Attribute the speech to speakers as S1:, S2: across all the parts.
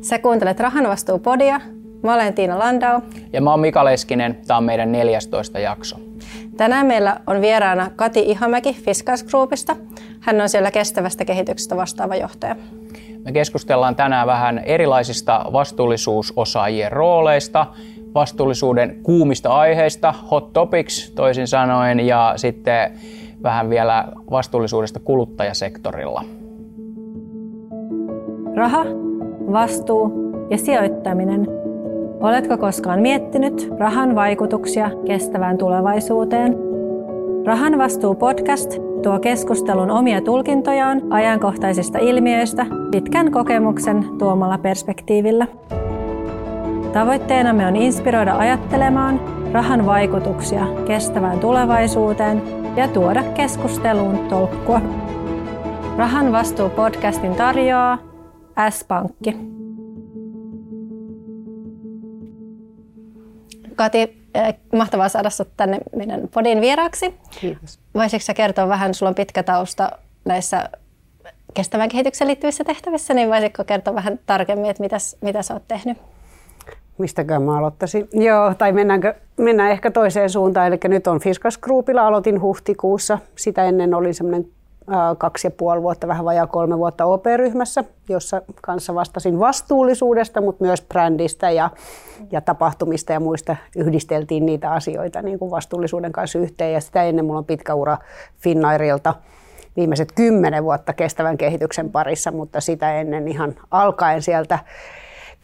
S1: Sä kuuntelet Rahanvastuupodia. Mä olen Tiina Landau.
S2: Ja mä oon Mika Leskinen. Tämä on meidän 14 jakso.
S1: Tänään meillä on vieraana Kati Ihamäki Fiskars Groupista. Hän on siellä kestävästä kehityksestä vastaava johtaja.
S2: Me keskustellaan tänään vähän erilaisista vastuullisuusosaajien rooleista, vastuullisuuden kuumista aiheista, hot topics toisin sanoen, ja sitten vähän vielä vastuullisuudesta kuluttajasektorilla.
S1: Raha, vastuu ja sijoittaminen. Oletko koskaan miettinyt rahan vaikutuksia kestävään tulevaisuuteen? Rahan vastuu podcast tuo keskustelun omia tulkintojaan ajankohtaisista ilmiöistä pitkän kokemuksen tuomalla perspektiivillä. Tavoitteenamme on inspiroida ajattelemaan rahan vaikutuksia kestävään tulevaisuuteen ja tuoda keskusteluun tolkkua. Rahan vastuu podcastin tarjoaa S-Pankki. Kati, eh, mahtavaa saada sinut tänne meidän podin vieraaksi.
S3: Kiitos.
S1: Voisitko kertoa vähän, sulla on pitkä tausta näissä kestävän kehityksen liittyvissä tehtävissä, niin voisitko kertoa vähän tarkemmin, että mitäs, mitä sä oot tehnyt?
S3: Mistäkään mä aloittaisin? Joo, tai mennäänkö, mennään ehkä toiseen suuntaan. Eli nyt on Fiskas Groupilla, aloitin huhtikuussa. Sitä ennen olin semmoinen kaksi ja puoli vuotta, vähän vajaa kolme vuotta OP-ryhmässä, jossa kanssa vastasin vastuullisuudesta, mutta myös brändistä ja, ja tapahtumista ja muista yhdisteltiin niitä asioita niin kuin vastuullisuuden kanssa yhteen. Ja sitä ennen mulla on pitkä ura Finnairilta viimeiset kymmenen vuotta kestävän kehityksen parissa, mutta sitä ennen ihan alkaen sieltä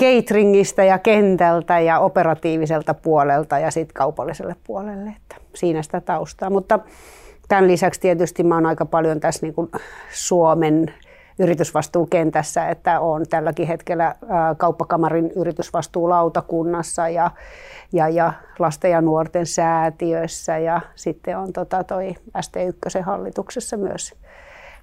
S3: cateringista ja kentältä ja operatiiviselta puolelta ja sitten kaupalliselle puolelle. Että siinä sitä taustaa. Mutta Tämän lisäksi tietysti mä oon aika paljon tässä niin kuin Suomen yritysvastuukentässä, että on tälläkin hetkellä kauppakamarin yritysvastuulautakunnassa ja, ja, ja lasten ja nuorten säätiössä ja sitten on tota toi ST1 hallituksessa myös,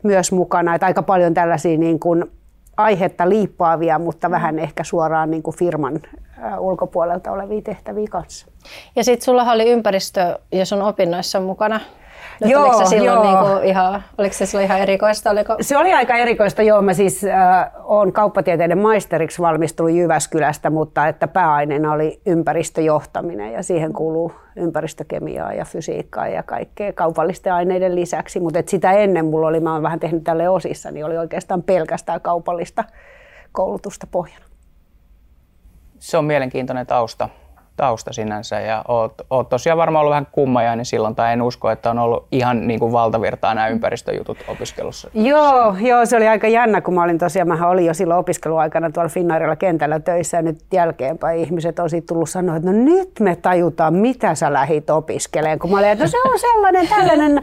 S3: myös mukana. Että aika paljon tällaisia niin kuin aihetta liippaavia, mutta mm. vähän ehkä suoraan niin kuin firman ulkopuolelta olevia tehtäviä kanssa.
S1: Ja sitten sulla oli ympäristö ja sun opinnoissa mukana joo, oliko se silloin joo. Niin kuin ihan, oliko se silloin ihan erikoista? Oliko...
S3: Se oli aika erikoista, joo. Mä siis äh, olen kauppatieteiden maisteriksi valmistunut Jyväskylästä, mutta että pääaineena oli ympäristöjohtaminen ja siihen kuuluu ympäristökemiaa ja fysiikkaa ja kaikkea kaupallisten aineiden lisäksi. Mutta sitä ennen mulla oli, mä olen vähän tehnyt tälle osissa, niin oli oikeastaan pelkästään kaupallista koulutusta pohjana.
S2: Se on mielenkiintoinen tausta tausta sinänsä ja oot, oot tosiaan varmaan ollut vähän kummajainen silloin tai en usko, että on ollut ihan niin kuin valtavirtaa nämä ympäristöjutut opiskelussa.
S3: Joo, joo, se oli aika jännä, kun mä olin tosiaan, mä olin jo silloin opiskeluaikana tuolla Finnairilla kentällä töissä ja nyt jälkeenpäin ihmiset on siitä tullut sanoa, että no nyt me tajutaan, mitä sä lähit opiskelemaan, kun mä olin, että no se on sellainen tällainen.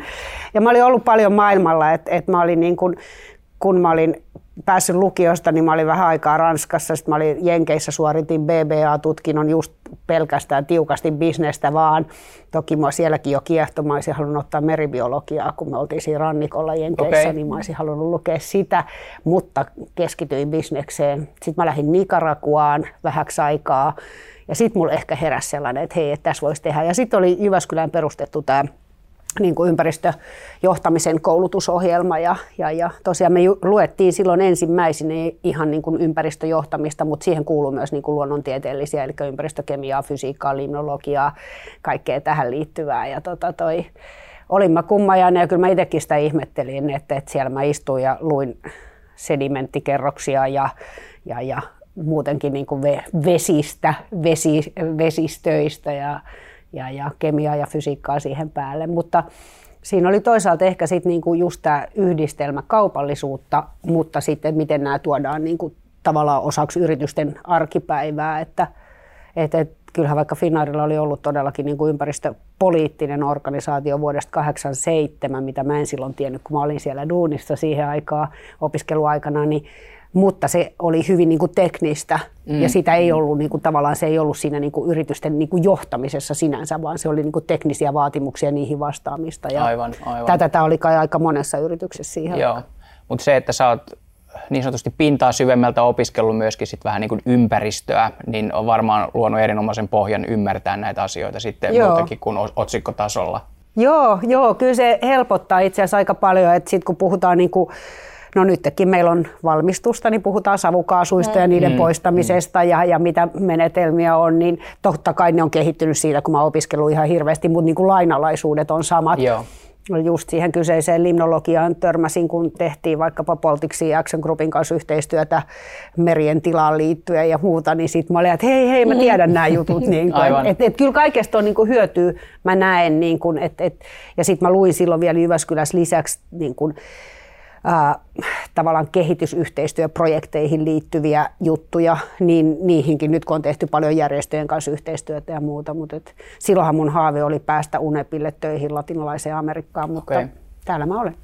S3: Ja mä olin ollut paljon maailmalla, että, että mä olin niin kuin, kun mä olin päässyt lukiosta, niin mä olin vähän aikaa Ranskassa. Sitten mä olin Jenkeissä, suoritin BBA-tutkinnon just pelkästään tiukasti bisnestä vaan. Toki mä sielläkin jo kiehto, mä olisin halunnut ottaa meribiologiaa, kun me oltiin siinä rannikolla Jenkeissä, okay. niin mä olisin halunnut lukea sitä, mutta keskityin bisnekseen. Sitten mä lähdin Nicaraguaan vähäksi aikaa ja sitten mulla ehkä heräsi sellainen, että hei, että tässä voisi tehdä. Ja sitten oli Jyväskylään perustettu tämä niin kuin ympäristöjohtamisen koulutusohjelma. Ja, ja, ja tosiaan me luettiin silloin ensimmäisenä ihan niin kuin ympäristöjohtamista, mutta siihen kuuluu myös niin kuin luonnontieteellisiä, eli ympäristökemiaa, fysiikkaa, limnologiaa, kaikkea tähän liittyvää. Ja tota toi, olin mä kummajainen ja kyllä mä itsekin sitä ihmettelin, että, että siellä mä istuin ja luin sedimenttikerroksia ja, ja, ja muutenkin niin kuin vesistä, vesi, vesistöistä ja ja, ja kemiaa ja fysiikkaa siihen päälle. Mutta siinä oli toisaalta ehkä sitten niinku just tämä yhdistelmä kaupallisuutta, mutta sitten miten nämä tuodaan niinku tavallaan osaksi yritysten arkipäivää. Että, et, et, kyllähän vaikka Finnairilla oli ollut todellakin niin kuin ympäristöpoliittinen organisaatio vuodesta 1987, mitä mä en silloin tiennyt, kun mä olin siellä duunissa siihen aikaan opiskeluaikana, niin mutta se oli hyvin niin kuin teknistä mm. ja sitä ei ollut niin kuin, tavallaan se ei ollut siinä niin kuin yritysten niin kuin johtamisessa sinänsä, vaan se oli niin kuin teknisiä vaatimuksia niihin vastaamista. Ja
S2: aivan, aivan.
S3: Tätä tämä oli kai aika monessa yrityksessä siihen.
S2: Joo, mutta se, että sä oot niin sanotusti pintaa syvemmältä opiskellut myöskin sit vähän niin kuin ympäristöä, niin on varmaan luonut erinomaisen pohjan ymmärtää näitä asioita sitten Joo. muutenkin kuin otsikkotasolla.
S3: Joo, joo, kyllä se helpottaa itse asiassa aika paljon, että sitten kun puhutaan niin kuin no nytkin meillä on valmistusta, niin puhutaan savukaasuista mm. ja niiden mm. poistamisesta ja, ja mitä menetelmiä on, niin totta kai ne on kehittynyt siitä, kun mä opiskellut ihan hirveästi, mutta niin kuin lainalaisuudet on samat.
S2: Joo
S3: just siihen kyseiseen limnologiaan törmäsin, kun tehtiin vaikkapa Baltic Action Groupin kanssa yhteistyötä merien tilaan liittyen ja muuta, niin sitten mä olin, että hei, hei, mä tiedän nämä jutut. niin kuin, et, et, kyllä kaikesta on niin kuin hyötyä, mä näen, niin kuin, et, et, ja sitten mä luin silloin vielä Jyväskylässä lisäksi niin kuin, ää, tavallaan kehitysyhteistyöprojekteihin liittyviä juttuja, niin niihinkin nyt kun on tehty paljon järjestöjen kanssa yhteistyötä ja muuta, mutta et silloinhan mun haave oli päästä UNEPille töihin latinalaiseen Amerikkaan, mutta okay. täällä mä olen.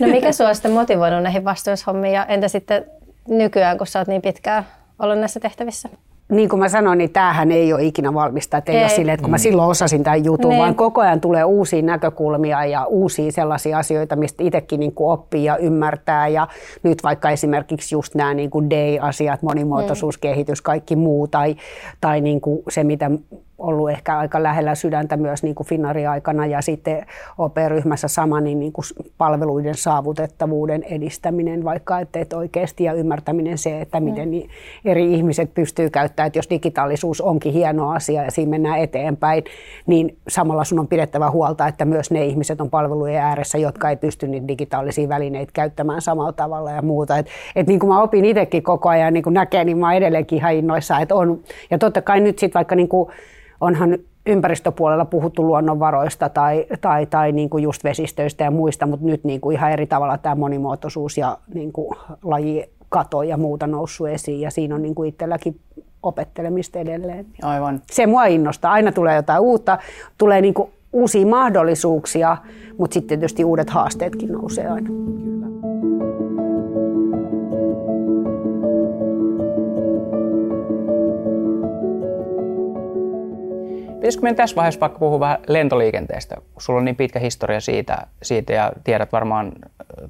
S1: No mikä sua sitten motivoinut näihin vastuushommiin ja entä sitten nykyään, kun sä oot niin pitkään ollut näissä tehtävissä?
S3: Niin kuin mä sanoin, niin tämähän ei ole ikinä valmista. Että ei, ei. ole silleen, että kun mä mm. silloin osasin tämän jutun, niin. vaan koko ajan tulee uusia näkökulmia ja uusia sellaisia asioita, mistä itsekin niin kuin oppii ja ymmärtää. Ja nyt vaikka esimerkiksi just nämä niin kuin day-asiat, monimuotoisuuskehitys, kaikki muu, tai, tai niin kuin se, mitä ollut ehkä aika lähellä sydäntä myös niin kuin Finnaari-aikana ja sitten OP-ryhmässä sama niin, niin kuin palveluiden saavutettavuuden edistäminen vaikka, että, että oikeasti ja ymmärtäminen se, että miten mm. eri ihmiset pystyy käyttämään, että jos digitaalisuus onkin hieno asia ja siinä mennään eteenpäin, niin samalla sun on pidettävä huolta, että myös ne ihmiset on palvelujen ääressä, jotka ei pysty niitä digitaalisia välineitä käyttämään samalla tavalla ja muuta. Et, et niin kuin mä opin itsekin koko ajan niin kuin näkee, niin mä oon edelleenkin ihan innoissa, että on, ja totta kai nyt sitten vaikka niin kuin onhan ympäristöpuolella puhuttu luonnonvaroista tai, tai, tai niin kuin just vesistöistä ja muista, mutta nyt niin kuin ihan eri tavalla tämä monimuotoisuus ja niin kuin lajikato ja muuta noussut esiin ja siinä on niin kuin itselläkin opettelemista edelleen.
S2: Aivan.
S3: Se mua innostaa. Aina tulee jotain uutta, tulee niin kuin uusia mahdollisuuksia, mutta sitten tietysti uudet haasteetkin nousee aina.
S2: Pitäisikö meidän tässä vaiheessa vaikka puhua vähän lentoliikenteestä, kun sulla on niin pitkä historia siitä, siitä ja tiedät varmaan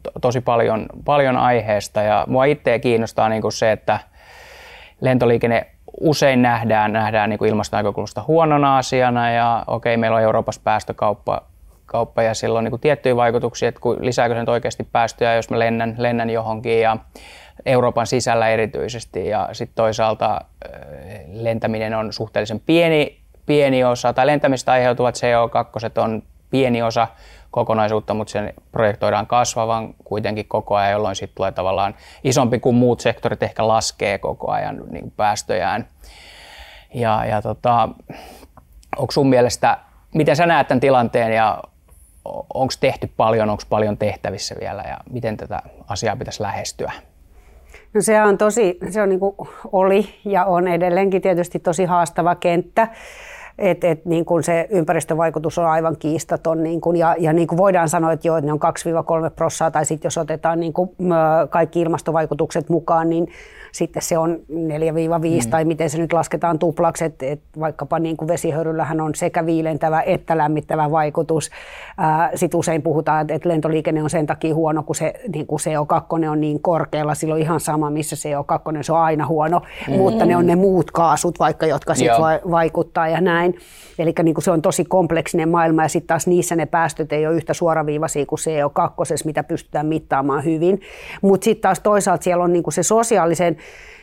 S2: to, tosi paljon, paljon aiheesta. Ja mua itseä kiinnostaa niin kuin se, että lentoliikenne usein nähdään, nähdään niin ilmastonäkökulmasta huonona asiana. Ja okei, meillä on Euroopassa päästökauppa kauppa ja sillä on niin kuin tiettyjä vaikutuksia, että lisääkö se nyt oikeasti päästöjä, jos mä lennän, lennän johonkin ja Euroopan sisällä erityisesti. Ja sitten toisaalta lentäminen on suhteellisen pieni pieni osa, tai lentämistä aiheutuvat CO2 on pieni osa kokonaisuutta, mutta sen projektoidaan kasvavan kuitenkin koko ajan, jolloin sitten tulee tavallaan isompi kuin muut sektorit ehkä laskee koko ajan niin päästöjään. Ja, ja tota, onko sun mielestä, miten sä näet tämän tilanteen ja onko tehty paljon, onko paljon tehtävissä vielä ja miten tätä asiaa pitäisi lähestyä?
S3: No se on tosi, se on niin kuin oli ja on edelleenkin tietysti tosi haastava kenttä et, et, niin kuin se ympäristövaikutus on aivan kiistaton. Niin kuin, ja ja niin kuin voidaan sanoa, että, jo, että ne on 2-3 prossaa, tai sitten jos otetaan niin kuin, kaikki ilmastovaikutukset mukaan, niin sitten se on 4-5 mm. tai miten se nyt lasketaan tuplaksi, että, että vaikkapa niin kuin vesihöyryllähän on sekä viilentävä että lämmittävä vaikutus. Sitten usein puhutaan, että lentoliikenne on sen takia huono, kun se niin kuin CO2 on niin korkealla, silloin ihan sama, missä CO2 se on aina huono, mm. mutta ne on ne muut kaasut vaikka, jotka sitten vaikuttaa ja näin. Eli niin kuin se on tosi kompleksinen maailma ja sitten taas niissä ne päästöt ei ole yhtä suoraviivaisia kuin CO2, mitä pystytään mittaamaan hyvin. Mutta sitten taas toisaalta siellä on niin kuin se sosiaalisen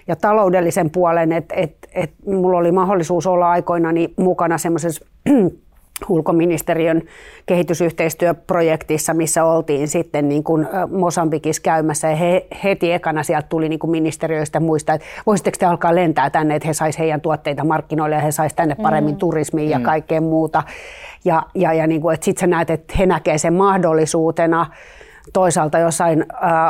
S3: ja taloudellisen puolen, että et, et mulla oli mahdollisuus olla aikoinani mukana semmoisessa ulkoministeriön kehitysyhteistyöprojektissa, missä oltiin sitten niin kuin Mosambikissa käymässä ja he, heti ekana sieltä tuli niin kuin ministeriöistä muista, että voisitteko te alkaa lentää tänne, että he saisivat heidän tuotteita markkinoille ja he saisivat tänne paremmin mm. turismia ja mm. kaikkea muuta. Ja, ja, ja niin kuin, että sitten sä näet, että he näkevät sen mahdollisuutena toisaalta jossain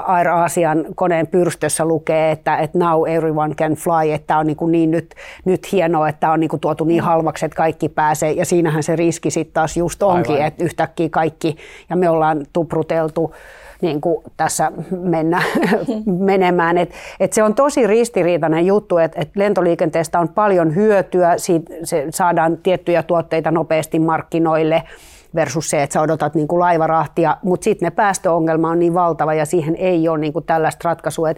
S3: Air Asian koneen pyrstössä lukee, että, että now everyone can fly, että on niin, kuin niin nyt, nyt hienoa, että on niin kuin tuotu niin halvaksi, että kaikki pääsee. Ja siinähän se riski sitten taas just onkin, Aivan. että yhtäkkiä kaikki, ja me ollaan tupruteltu niin kuin tässä mennä, menemään. Et, et se on tosi ristiriitainen juttu, että et lentoliikenteestä on paljon hyötyä, siitä se saadaan tiettyjä tuotteita nopeasti markkinoille – versus se, että sä odotat niin kuin laivarahtia, mutta sitten ne päästöongelma on niin valtava ja siihen ei ole niin kuin tällaista ratkaisua. Et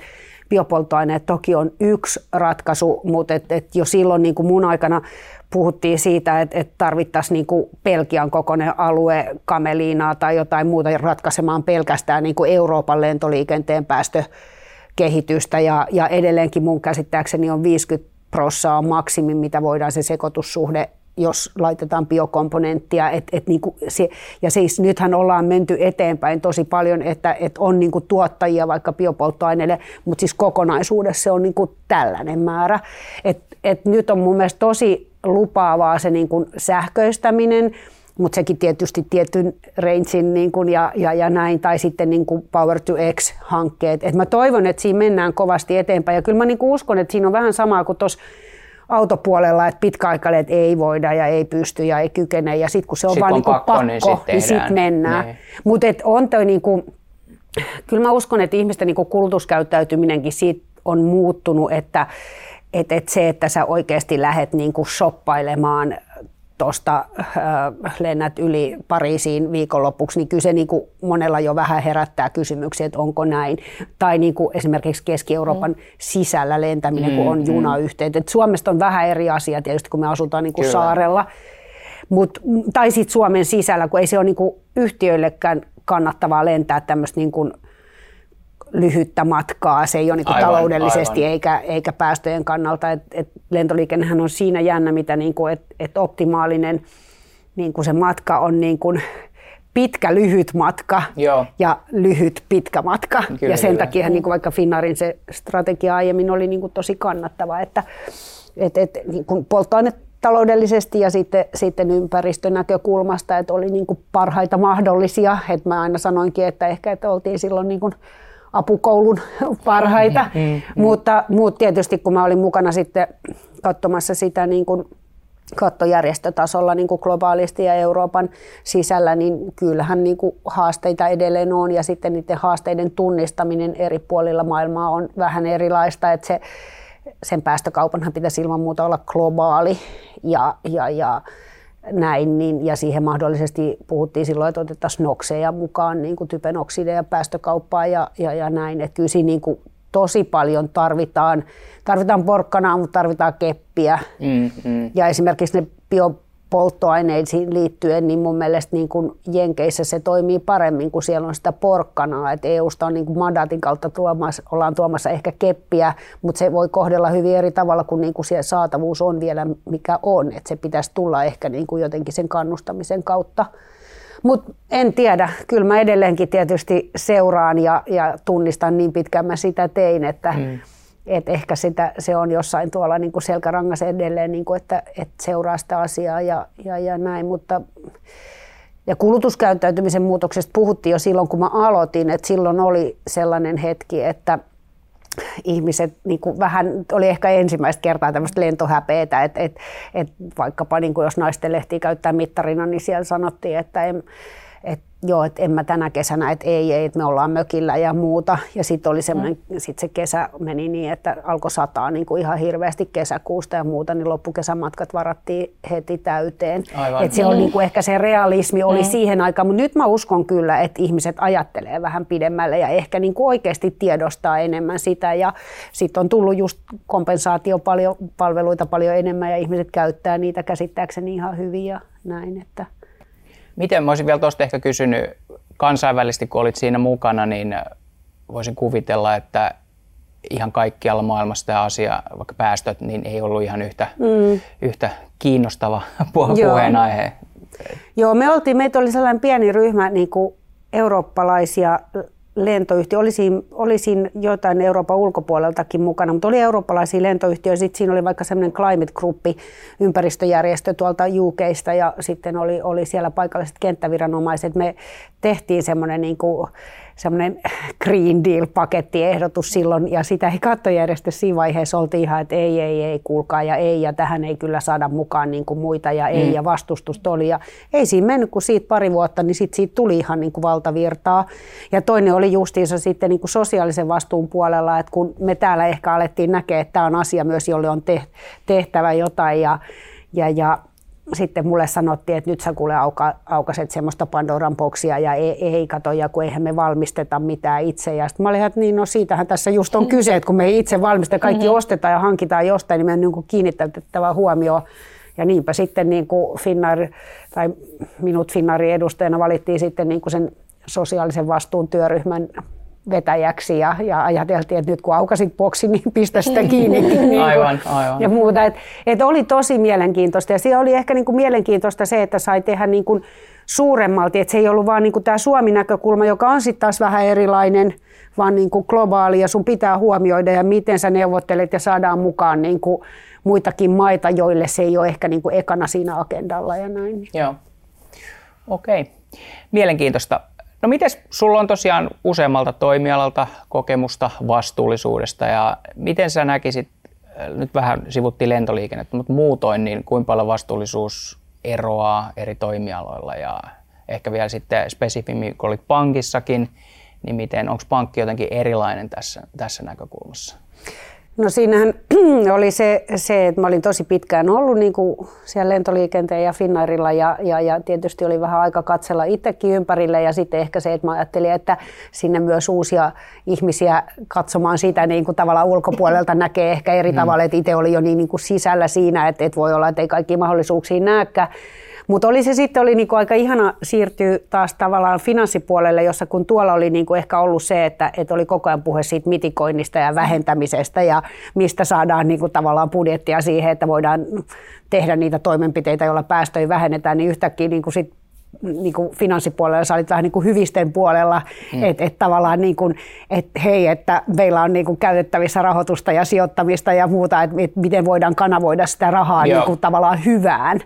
S3: biopolttoaineet toki on yksi ratkaisu, mutta et, et jo silloin niin kuin mun aikana puhuttiin siitä, että, että tarvittaisiin niin kuin Pelkian kokoinen alue kameliinaa tai jotain muuta ratkaisemaan pelkästään niin kuin Euroopan lentoliikenteen päästökehitystä ja, ja edelleenkin mun käsittääkseni on 50 prossaa on maksimi, mitä voidaan se sekoitussuhde jos laitetaan biokomponenttia. Et, et niinku se, ja siis nythän ollaan menty eteenpäin tosi paljon, että et on niinku tuottajia vaikka biopolttoaineille, mutta siis kokonaisuudessa se on niinku tällainen määrä. Et, et nyt on mun mielestä tosi lupaavaa se niinku sähköistäminen, mutta sekin tietysti tietyn rangein niin kuin ja, ja, ja, näin, tai sitten niin kuin Power to X-hankkeet. Et mä toivon, että siinä mennään kovasti eteenpäin, ja kyllä mä niin kuin uskon, että siinä on vähän samaa kuin tuossa autopuolella, että pitkäaikaleet ei voida ja ei pysty ja ei kykene. Ja sitten kun se on
S2: sit
S3: vaan
S2: on
S3: niin pakko,
S2: pakko,
S3: niin
S2: niin
S3: sitten
S2: sit
S3: sit mennään.
S2: Niin.
S3: Mutta on toi niin kuin, kyllä mä uskon, että ihmisten niin kuin kulutuskäyttäytyminenkin siitä on muuttunut, että et, et se, että sä oikeasti lähdet niin kuin shoppailemaan tuosta äh, lennät yli Pariisiin viikonlopuksi, niin kyllä se niin kuin monella jo vähän herättää kysymyksiä, että onko näin. Tai niin kuin esimerkiksi Keski-Euroopan mm. sisällä lentäminen, kun on
S2: Mm, mm.
S3: junayhteydet. Et Suomesta on vähän eri asia tietysti, kun me asutaan niin kuin
S2: Kyllä.
S3: saarella. Mut, tai sitten Suomen sisällä, kun ei se ole niin kuin yhtiöillekään kannattavaa lentää tämmöistä niin kuin lyhyttä matkaa. Se ei ole niin
S2: Aivan,
S3: taloudellisesti
S2: aivan.
S3: eikä, eikä päästöjen kannalta. Et, et lentoliikennehän on siinä jännä, mitä niin kuin, et, et optimaalinen niin kuin se matka on niin kuin pitkä lyhyt matka
S2: Joo.
S3: ja lyhyt pitkä matka.
S2: Kyllä,
S3: ja sen
S2: kyllä.
S3: takia niin kuin vaikka Finnaarin se strategia aiemmin oli niin kuin tosi kannattava, että et, et, niin kuin polttoainetaloudellisesti ja sitten, sitten ympäristönäkökulmasta, että oli niin kuin parhaita mahdollisia. Et mä aina sanoinkin, että ehkä että oltiin silloin niin kuin apukoulun parhaita, mm, mm. Mutta, mutta tietysti kun mä olin mukana sitten katsomassa sitä niin kuin kattojärjestötasolla niin kuin globaalisti ja Euroopan sisällä, niin kyllähän niin kuin haasteita edelleen on. Ja sitten niiden haasteiden tunnistaminen eri puolilla maailmaa on vähän erilaista, että se, sen päästökaupanhan pitäisi ilman muuta olla globaali. Ja, ja, ja näin, niin, ja siihen mahdollisesti puhuttiin silloin, että otettaisiin nokseja mukaan, niin kuin typen oksideja päästökauppaa ja, ja, ja näin, että kyllä siinä niin kuin tosi paljon tarvitaan, tarvitaan porkkanaa, mutta tarvitaan keppiä,
S2: Mm, mm.
S3: ja esimerkiksi ne biopolttoaineisiin liittyen, niin mun mielestä niin kuin Jenkeissä se toimii paremmin, kun siellä on sitä porkkanaa. Et EUsta on niin kuin mandaatin kautta tuomassa, ollaan tuomassa ehkä keppiä, mutta se voi kohdella hyvin eri tavalla, kun niin kuin siellä saatavuus on vielä mikä on. Et se pitäisi tulla ehkä niin kuin jotenkin sen kannustamisen kautta. Mutta en tiedä, kyllä mä edelleenkin tietysti seuraan ja, ja tunnistan niin pitkään mä sitä tein, että mm. Et ehkä sitä, se on jossain tuolla niin kuin selkärangassa edelleen, niin kuin että, että seuraa sitä asiaa ja, ja, ja näin, mutta ja kulutuskäyttäytymisen muutoksesta puhuttiin jo silloin, kun mä aloitin, että silloin oli sellainen hetki, että ihmiset niin kuin vähän, oli ehkä ensimmäistä kertaa tämmöistä lentohäpeetä, että, että, että vaikkapa niin kuin jos naisten lehtiä käyttää mittarina, niin siellä sanottiin, että en, joo, että en mä tänä kesänä, että ei, ei, että me ollaan mökillä ja muuta. Ja sitten oli semmoinen, mm. sit se kesä meni niin, että alkoi sataa niin kuin ihan hirveästi kesäkuusta ja muuta, niin loppukesämatkat varattiin heti täyteen.
S2: Aivan.
S3: Et se on niin kuin ehkä se realismi oli mm. siihen aikaan, mutta nyt mä uskon kyllä, että ihmiset ajattelee vähän pidemmälle ja ehkä niin kuin oikeasti tiedostaa enemmän sitä. Ja sitten on tullut just kompensaatio paljon, palveluita paljon enemmän ja ihmiset käyttää niitä käsittääkseni ihan hyvin ja näin. Että.
S2: Miten, mä olisin vielä tuosta ehkä kysynyt kansainvälisesti, kun olit siinä mukana, niin voisin kuvitella, että ihan kaikkialla maailmassa tämä asia, vaikka päästöt, niin ei ollut ihan yhtä, mm. yhtä kiinnostava puheenaihe.
S3: Joo, me oltiin, meitä oli sellainen pieni ryhmä niin kuin eurooppalaisia lentoyhtiöitä. Oli siinä, oli siinä jotain Euroopan ulkopuoleltakin mukana, mutta oli eurooppalaisia lentoyhtiöitä. Sitten siinä oli vaikka semmoinen Climate Group, ympäristöjärjestö tuolta UKista ja sitten oli, oli siellä paikalliset kenttäviranomaiset. Me tehtiin semmoinen niin kuin, semmoinen Green Deal-pakettiehdotus silloin, ja sitä ei kattojärjestö siinä vaiheessa oltiin ihan, että ei, ei, ei, kuulkaa, ja ei, ja tähän ei kyllä saada mukaan niin kuin muita, ja ei, mm. ja vastustusta oli, ja ei siinä mennyt kuin siitä pari vuotta, niin sit siitä tuli ihan niin kuin valtavirtaa. Ja toinen oli justiinsa sitten niin kuin sosiaalisen vastuun puolella, että kun me täällä ehkä alettiin näkeä, että tämä on asia myös, jolle on tehtävä jotain, ja, ja, ja sitten mulle sanottiin, että nyt sä kuule auka, aukaset semmoista Pandoran boksia ja ei, ei kato, ja kun eihän me valmisteta mitään itse. Ja sitten mä olin, että niin no siitähän tässä just on kyse, että kun me ei itse valmisteta, kaikki mm-hmm. ostetaan ja hankitaan jostain, niin meidän niin kiinnittävä huomio. Ja niinpä sitten niin kuin Finnair, tai minut Finnairin edustajana valittiin sitten niin kuin sen sosiaalisen vastuun työryhmän vetäjäksi ja, ja ajateltiin, että nyt kun aukasit boksi, niin pistä sitä kiinni. niin
S2: aivan, aivan.
S3: Ja muuta. Et, et oli tosi mielenkiintoista ja siellä oli ehkä niin kuin mielenkiintoista se, että sai tehdä niin kuin suuremmalti, että se ei ollut vaan niin kuin tämä Suomi-näkökulma, joka on sitten taas vähän erilainen, vaan niin kuin globaali ja sun pitää huomioida ja miten sä neuvottelet ja saadaan mukaan niin kuin muitakin maita, joille se ei ole ehkä niin kuin ekana siinä agendalla ja näin.
S2: Joo. Okei. Okay. Mielenkiintoista. No miten sulla on tosiaan useammalta toimialalta kokemusta vastuullisuudesta ja miten sä näkisit, äh, nyt vähän sivuttiin lentoliikennettä, mutta muutoin, niin kuinka paljon vastuullisuus eroaa eri toimialoilla ja ehkä vielä sitten spesifimmin, kun olit pankissakin, niin miten, onko pankki jotenkin erilainen tässä, tässä näkökulmassa?
S3: No siinähän oli se, se, että mä olin tosi pitkään ollut niin kuin siellä lentoliikenteen ja Finnairilla ja, ja, ja tietysti oli vähän aika katsella itsekin ympärille ja sitten ehkä se, että mä ajattelin, että sinne myös uusia ihmisiä katsomaan sitä niin kuin tavallaan ulkopuolelta näkee ehkä eri mm. tavalla, että itse oli jo niin, niin kuin sisällä siinä, että, että voi olla, että ei kaikki mahdollisuuksia näkään. Mutta oli se sitten oli niinku aika ihana siirtyä taas tavallaan finanssipuolelle, jossa kun tuolla oli niinku ehkä ollut se, että, että oli koko ajan puhe siitä mitikoinnista ja vähentämisestä ja mistä saadaan niinku tavallaan budjettia siihen, että voidaan tehdä niitä toimenpiteitä, joilla päästöjä vähennetään, niin yhtäkkiä niinku sit niin kuin finanssipuolella, sä olit vähän niin kuin hyvisten puolella, mm. että et tavallaan niin kuin, että hei, että meillä on niin kuin käytettävissä rahoitusta ja sijoittamista ja muuta, että et miten voidaan kanavoida sitä rahaa niin kuin tavallaan hyvään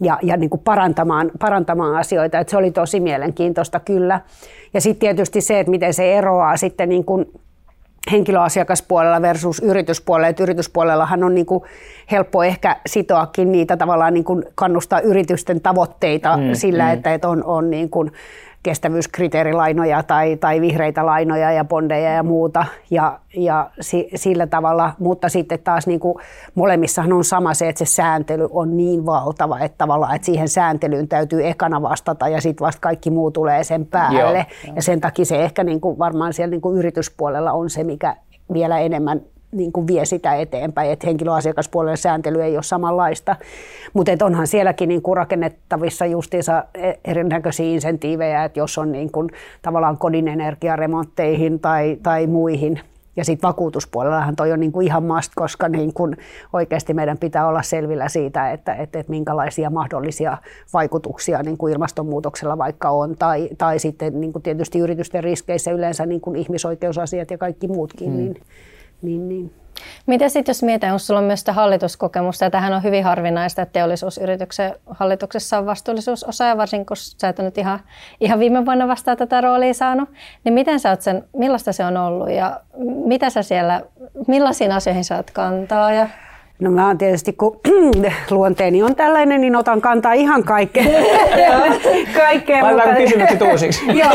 S3: ja, ja niin kuin parantamaan, parantamaan asioita. Että se oli tosi mielenkiintoista kyllä. Ja sitten tietysti se, että miten se eroaa sitten niin kuin henkilöasiakaspuolella versus yrityspuolella. Että yrityspuolellahan on niin kuin helppo ehkä sitoakin niitä tavallaan niin kuin kannustaa yritysten tavoitteita mm, sillä, mm. että, että on, on niin kuin kestävyyskriteerilainoja tai, tai vihreitä lainoja ja bondeja ja muuta. Ja, ja si, sillä tavalla, mutta sitten taas niin kuin molemmissahan on sama se, että se sääntely on niin valtava, että tavallaan että siihen sääntelyyn täytyy ekana vastata ja sitten vasta kaikki muu tulee sen päälle. Joo, ja sen takia se ehkä niin kuin varmaan siellä niin kuin yrityspuolella on se, mikä vielä enemmän niin kuin vie sitä eteenpäin, että henkilöasiakaspuolella sääntely ei ole samanlaista. Mutta onhan sielläkin niin kuin rakennettavissa justiinsa e- erinäköisiä insentiivejä, että jos on niin kuin tavallaan kodin energiaremontteihin tai, tai muihin, ja sitten vakuutuspuolellahan toi on niin kuin ihan must, koska niin kuin oikeasti meidän pitää olla selvillä siitä, että, että, että minkälaisia mahdollisia vaikutuksia niin kuin ilmastonmuutoksella vaikka on, tai, tai sitten niin kuin tietysti yritysten riskeissä yleensä niin kuin ihmisoikeusasiat ja kaikki muutkin, hmm. niin niin, niin.
S1: Miten sitten jos mietitään, kun sulla on myös sitä hallituskokemusta, ja tähän on hyvin harvinaista, että teollisuusyrityksen hallituksessa on vastuullisuusosaaja, varsinkin kun sä et nyt ihan, ihan viime vuonna vasta tätä roolia saanut, niin miten sä oot sen, millaista se on ollut ja mitä sä siellä, millaisiin asioihin saat kantaa? Ja...
S3: No mä oon tietysti, kun luonteeni on tällainen, niin otan kantaa ihan kaikkeen.
S2: kaikkeen Laitetaan mutta... kysymykset uusiksi.
S3: joo,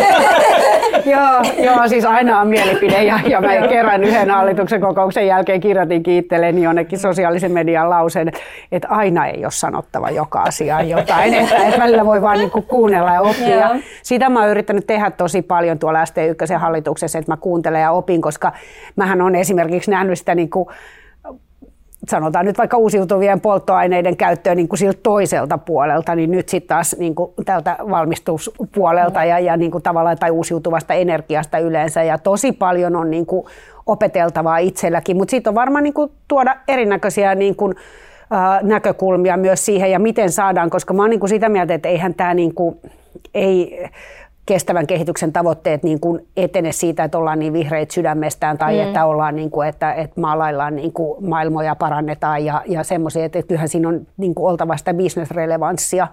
S3: joo, joo, siis aina on mielipide ja, ja mä kerran yhden hallituksen kokouksen jälkeen kirjoitin kiitteleeni jonnekin sosiaalisen median lauseen, että aina ei ole sanottava joka asiaan jotain, että, että välillä voi vaan niinku kuunnella ja oppia. Ja sitä mä oon yrittänyt tehdä tosi paljon tuolla ST1 hallituksessa, että mä kuuntelen ja opin, koska mähän on esimerkiksi nähnyt sitä niinku sanotaan nyt vaikka uusiutuvien polttoaineiden käyttöön niin kuin siltä toiselta puolelta, niin nyt sitten taas niin kuin tältä valmistuspuolelta ja, ja niin kuin tavallaan tai uusiutuvasta energiasta yleensä. Ja tosi paljon on niin kuin opeteltavaa itselläkin, mutta sitten on varmaan niin kuin tuoda erinäköisiä niin kuin, näkökulmia myös siihen ja miten saadaan, koska mä oon niin kuin sitä mieltä, että eihän tämä niin kuin, ei, kestävän kehityksen tavoitteet niin kuin etene siitä, että ollaan niin vihreitä sydämestään tai mm. että ollaan niin kuin, että, että maalaillaan niin kuin maailmoja parannetaan ja, ja semmoisia, että kyllähän siinä on niin kuin oltava sitä bisnesrelevanssia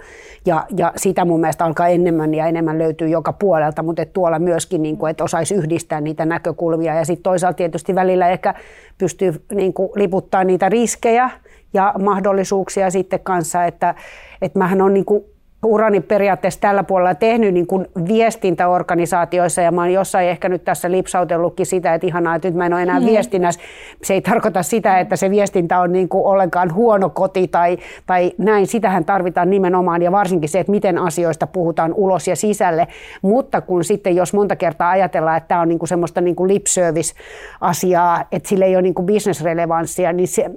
S3: ja, ja sitä mun mielestä alkaa enemmän ja enemmän löytyy joka puolelta, mutta että tuolla myöskin, niin kuin, että osaisi yhdistää niitä näkökulmia ja sitten toisaalta tietysti välillä ehkä pystyy niin kuin liputtaa niitä riskejä ja mahdollisuuksia sitten kanssa, että, että mähän on niin kuin urani periaatteessa tällä puolella tehnyt niin kuin viestintäorganisaatioissa ja mä oon jossain ehkä nyt tässä lipsautellutkin sitä, että ihanaa, että nyt mä en ole enää mm. viestinnässä. Se ei tarkoita sitä, että se viestintä on niin kuin ollenkaan huono koti tai, tai näin. Sitähän tarvitaan nimenomaan ja varsinkin se, että miten asioista puhutaan ulos ja sisälle. Mutta kun sitten jos monta kertaa ajatellaan, että tämä on niin kuin semmoista niin kuin lip service-asiaa, että sillä ei ole niin kuin business-relevanssia, niin se,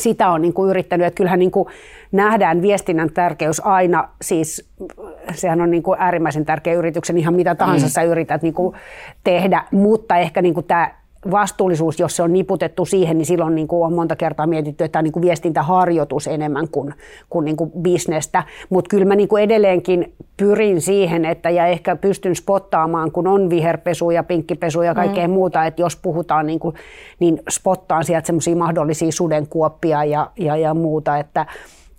S3: sitä on niin kuin yrittänyt, että kyllähän niin kuin nähdään viestinnän tärkeys aina, siis sehän on niin kuin äärimmäisen tärkeä yrityksen, ihan mitä tahansa mm. sä yrität niin kuin tehdä, mutta ehkä niin kuin tämä vastuullisuus, jos se on niputettu siihen, niin silloin niin kuin on monta kertaa mietitty, että tämä on niin kuin viestintäharjoitus enemmän kuin, kuin, niin kuin bisnestä. Mutta kyllä mä niin kuin edelleenkin pyrin siihen, että ja ehkä pystyn spottaamaan, kun on viherpesu ja pinkkipesu ja kaikkea mm. muuta, että jos puhutaan, niin, kuin, niin spottaan sieltä semmoisia mahdollisia sudenkuoppia ja, ja, ja muuta, että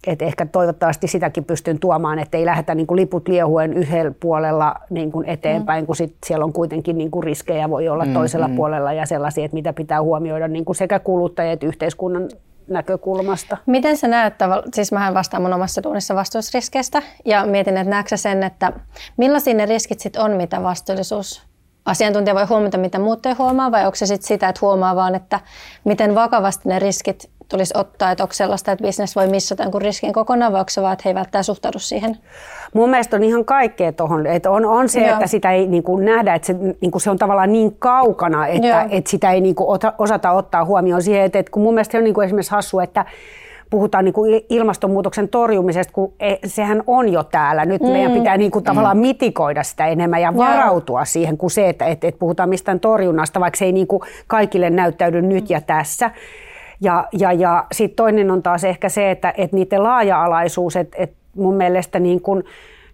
S3: et ehkä toivottavasti sitäkin pystyn tuomaan, että ei lähdetä niin kuin liput liehuen yhdellä puolella niin kuin eteenpäin, mm. kun sit siellä on kuitenkin niin kuin riskejä voi olla mm, toisella mm. puolella ja sellaisia, että mitä pitää huomioida niin kuin sekä kuluttajat että yhteiskunnan näkökulmasta.
S1: Miten sä näet, siis mähän vastaan mun omassa duunissa vastuullisriskeistä ja mietin, että näetkö sen, että millaisia ne riskit sitten on, mitä vastuullisuus asiantuntija voi huomata, mitä muut ei huomaa, vai onko se sitten sitä, että huomaa vaan, että miten vakavasti ne riskit tulisi ottaa, että onko sellaista, että bisnes voi missata jonkun riskin kokonaan, vai onko se vaan, että he ei välttämättä suhtaudu siihen?
S3: Mun mielestä on ihan kaikkea tuohon. Että on, on se, Joo. että sitä ei niin kuin nähdä, että se, niin kuin se on tavallaan niin kaukana, että, että sitä ei niin kuin osata ottaa huomioon siihen. Että, että kun mun mielestä on niin kuin esimerkiksi hassu, että puhutaan niin kuin ilmastonmuutoksen torjumisesta, kun e, sehän on jo täällä. Nyt mm. meidän pitää niin kuin tavallaan mm. mitikoida sitä enemmän ja varautua yeah. siihen, kuin se, että, että, että puhutaan mistään torjunnasta, vaikka se ei niin kuin kaikille näyttäydy nyt ja tässä. Ja, ja, ja sitten toinen on taas ehkä se, että, että niiden laaja-alaisuus, että, että mun mielestä niin kuin,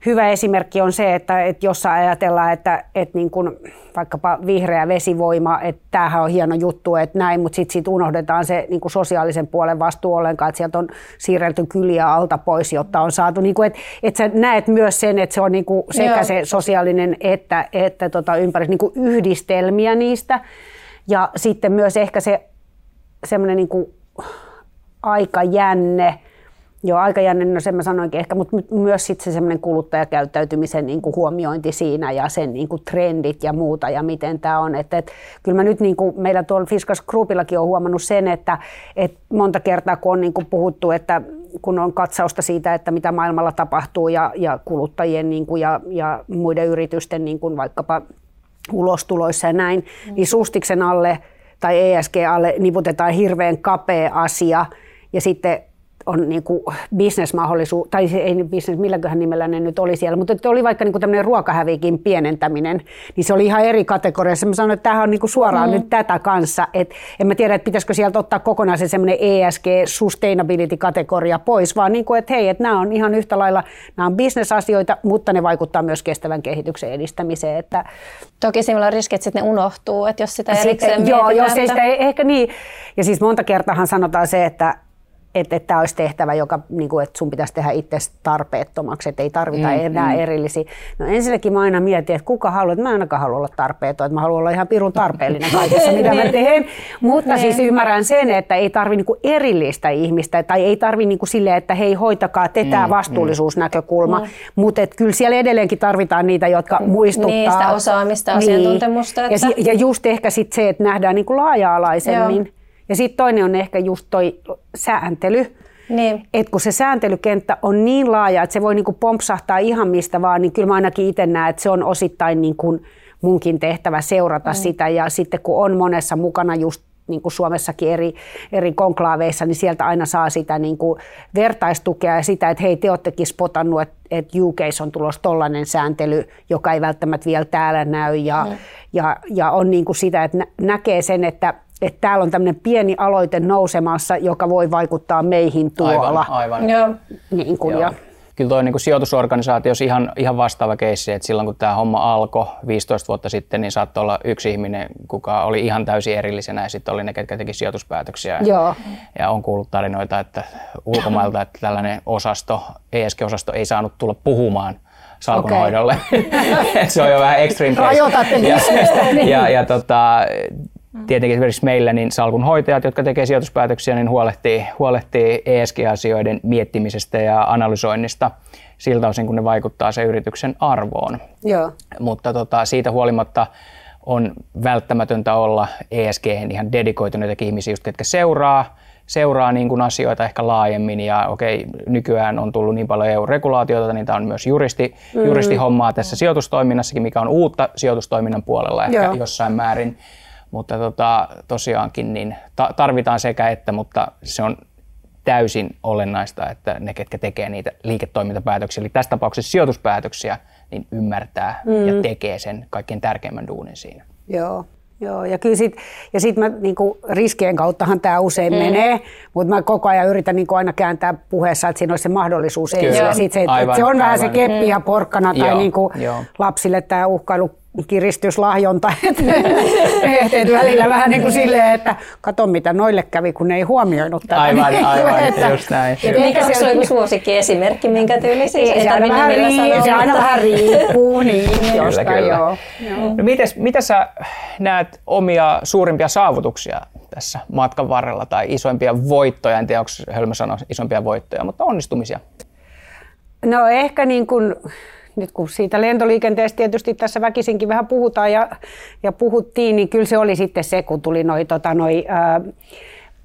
S3: hyvä esimerkki on se, että, että jos ajatellaan, että, että niin kuin vaikkapa vihreä vesivoima, että tämähän on hieno juttu, että näin, mutta sitten sit unohdetaan se niin kuin sosiaalisen puolen vastuu ollenkaan, että sieltä on siirrelty kyliä alta pois, jotta on saatu, niin kuin, että, että sä näet myös sen, että se on niin kuin sekä Joo. se sosiaalinen että, että tota ympäristö, niin kuin yhdistelmiä niistä. Ja sitten myös ehkä se semmoinen niin kuin aikajänne, Joo, aikajänne, no sen mä sanoinkin ehkä, mutta myös sitten se semmoinen kuluttajakäyttäytymisen niin kuin huomiointi siinä ja sen niin kuin trendit ja muuta ja miten tämä on. Että, et, kyllä mä nyt niin kuin meillä tuolla Fiskas Groupillakin on huomannut sen, että, että monta kertaa kun on niin kuin puhuttu, että kun on katsausta siitä, että mitä maailmalla tapahtuu ja, ja kuluttajien niin kuin ja, ja muiden yritysten niin kuin vaikkapa ulostuloissa ja näin, mm. niin sustiksen alle tai ESG alle niputetaan hirveän kapea asia. Ja sitten on niin kuin bisnesmahdollisuus, tai se ei business, milläköhän nimellä ne nyt oli siellä, mutta oli vaikka niin kuin tämmöinen ruokahävikin pienentäminen, niin se oli ihan eri kategoriassa. Mä sanoin, että tämähän on niin kuin suoraan mm. nyt tätä kanssa, että en mä tiedä, että pitäisikö sieltä ottaa kokonaan se semmoinen ESG sustainability-kategoria pois, vaan niin kuin, että hei, että nämä on ihan yhtä lailla, nämä on bisnesasioita, mutta ne vaikuttaa myös kestävän kehityksen edistämiseen. Että
S1: Toki siinä on riski, että sitten ne unohtuu, että jos sitä erikseen sitten,
S3: Joo, jos ei sitä, ehkä niin. Ja siis monta kertaa sanotaan se, että että, että tämä olisi tehtävä, joka, niin kuin, että sun pitäisi tehdä itse tarpeettomaksi, että ei tarvita mm, enää mm. erillisiä. No ensinnäkin mä aina mietin, että kuka haluaa, että mä ainakaan halua olla tarpeeton, että mä haluan olla ihan pirun tarpeellinen kaikessa, mitä mä teen. Mutta siis niin. ymmärrän sen, että ei tarvi niin erillistä ihmistä, tai ei tarvi niin silleen, että hei hoitakaa te tämä mm, vastuullisuusnäkökulma, mm. mutta kyllä siellä edelleenkin tarvitaan niitä, jotka muistuttaa.
S1: Niistä osaamista, niin. asiantuntemusta.
S3: Että... Ja, ja just ehkä sit se, että nähdään niin laaja-alaisemmin. Joo ja sitten toinen on ehkä just toi sääntely. Niin. Et kun se sääntelykenttä on niin laaja, että se voi niinku pompsahtaa ihan mistä vaan, niin kyllä mä ainakin itse näen, että se on osittain niin kuin munkin tehtävä seurata mm. sitä. Ja sitten kun on monessa mukana just niin kuin Suomessakin eri, eri konklaaveissa, niin sieltä aina saa sitä niin kuin vertaistukea ja sitä, että hei, te olettekin spotannut, että, että UK on tulossa tollainen sääntely, joka ei välttämättä vielä täällä näy. Ja, mm. ja, ja on niin kuin sitä, että näkee sen, että että täällä on tämmöinen pieni aloite nousemassa, joka voi vaikuttaa meihin tuolla.
S2: Aivan, aivan. Joo.
S3: Niin kuin, Joo. Ja,
S2: Kyllä toi niin sijoitusorganisaatiossa ihan, ihan vastaava keissi, että silloin kun tämä homma alkoi 15 vuotta sitten, niin saattoi olla yksi ihminen, kuka oli ihan täysin erillisenä ja sitten oli ne, ketkä teki sijoituspäätöksiä.
S3: Joo.
S2: Ja on kuullut tarinoita, että ulkomailta, että tällainen osasto, ESG-osasto ei saanut tulla puhumaan salkunhoidolle. Okay. se on jo vähän extreme
S3: Rajoitatte
S2: ja, ja, ja, ja tota, Tietenkin esimerkiksi meillä niin salkunhoitajat, jotka tekevät sijoituspäätöksiä, niin huolehtii, huolehtii ESG-asioiden miettimisestä ja analysoinnista siltä osin, kun ne vaikuttaa se yrityksen arvoon.
S3: Joo.
S2: Mutta tota, siitä huolimatta on välttämätöntä olla ESG ihan dedikoituneita ihmisiä, just, ketkä seuraa, seuraa niin kuin asioita ehkä laajemmin ja okei, nykyään on tullut niin paljon EU-regulaatiota, niin tämä on myös juristi, mm. juristihommaa tässä sijoitustoiminnassakin, mikä on uutta sijoitustoiminnan puolella ehkä Joo. jossain määrin. Mutta tota, tosiaankin niin ta- tarvitaan sekä että, mutta se on täysin olennaista, että ne, ketkä tekee niitä liiketoimintapäätöksiä, eli tässä tapauksessa sijoituspäätöksiä, niin ymmärtää mm. ja tekee sen kaikkein tärkeimmän duunin siinä.
S3: Joo. Joo, ja kyllä sit, ja sit mä niinku, riskien kauttahan tämä usein mm. menee, mutta mä koko ajan yritän niinku aina kääntää puheessa, että siinä olisi se mahdollisuus. Kyllä. Ja sit se, aivan, se on aivan. vähän se keppi ja porkkana tai Joo, niinku lapsille tämä uhkailu kiristyslahjonta. Et, et välillä vähän niin kuin silleen, että kato mitä noille kävi, kun ne ei huomioinut tätä.
S2: Aivan, aivan, että, just näin.
S1: Ja mikä se on joku suosikki esimerkki, minkä tyyli siis?
S3: Ei, se, aina vähän, rii, se aina vähän riippuu, niin
S2: kyllä, kyllä. joo. joo. No, mites, mitä sä näet omia suurimpia saavutuksia tässä matkan varrella tai isoimpia voittoja, en tiedä onko hölmö sanoa isompia voittoja, mutta onnistumisia?
S3: No ehkä niin kuin nyt kun siitä lentoliikenteestä tietysti tässä väkisinkin vähän puhutaan ja, ja puhuttiin, niin kyllä se oli sitten se, kun tuli noi, tota, noi, ää,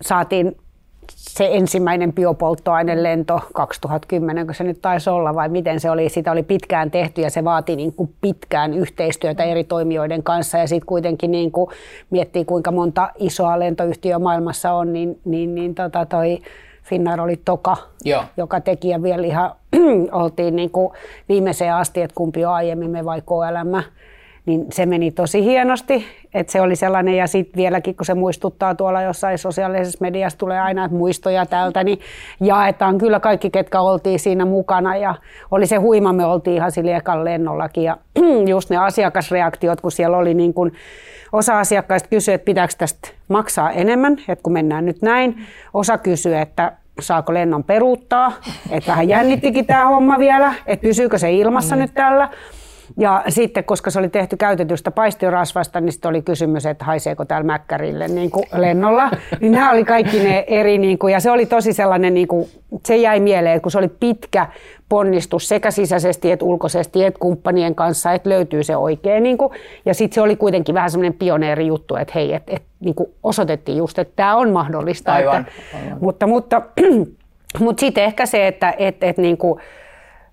S3: saatiin se ensimmäinen biopolttoainelento 2010, kun se nyt taisi olla, vai miten se oli, sitä oli pitkään tehty ja se vaati niin kuin pitkään yhteistyötä eri toimijoiden kanssa ja sitten kuitenkin niin kuin miettii kuinka monta isoa lentoyhtiöä maailmassa on, niin, niin, niin tota toi Finnair oli toka, Joo. joka teki ja vielä ihan oltiin niin kuin viimeiseen asti, että kumpi on aiemmin me vai KLM. Niin se meni tosi hienosti, että se oli sellainen ja sitten vieläkin kun se muistuttaa tuolla jossain sosiaalisessa mediassa tulee aina että muistoja tältä, niin jaetaan kyllä kaikki, ketkä oltiin siinä mukana ja oli se huima, me oltiin ihan sillä ekan lennollakin ja just ne asiakasreaktiot, kun siellä oli niin kuin Osa asiakkaista kysyy, että pitääkö tästä maksaa enemmän, että kun mennään nyt näin. Osa kysyy, että saako lennon peruuttaa, että vähän jännittikin tämä homma vielä, että pysyykö se ilmassa mm. nyt tällä. Ja sitten, koska se oli tehty käytetystä paistiorasvasta, niin sitten oli kysymys, että haiseeko täällä mäkkärille niin kuin lennolla. niin nämä oli kaikki ne eri, niin kuin, ja se oli tosi sellainen, niin kuin, se jäi mieleen, kun se oli pitkä ponnistus sekä sisäisesti että ulkoisesti, että kumppanien kanssa, että löytyy se oikein. Niin kuin, ja sitten se oli kuitenkin vähän semmoinen pioneeri juttu, että hei, että, että niin kuin osoitettiin just, että tämä on mahdollista.
S2: Aivan,
S3: että, aivan. Mutta, mutta, mutta sitten ehkä se, että, että, että niin kuin,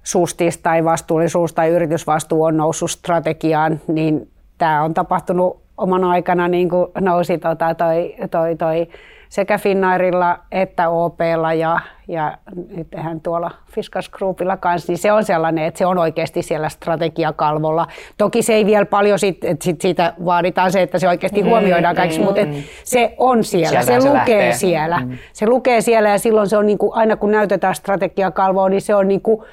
S3: sustis tai vastuullisuus tai yritysvastuu on noussut strategiaan, niin tämä on tapahtunut oman aikana, niin kuin nousi tota toi, toi, toi sekä Finnairilla että OPlla ja, ja nythän tuolla Fiskas Groupilla kanssa, niin se on sellainen, että se on oikeasti siellä strategiakalvolla. Toki se ei vielä paljon, sit, että sit siitä vaaditaan se, että se oikeasti mm, huomioidaan kaikki, mm, mutta et se on siellä, Sieltä se, se lukee lähtee. siellä. Mm. Se lukee siellä ja silloin se on niin kuin, aina kun näytetään strategiakalvoa, niin se on niin kuin,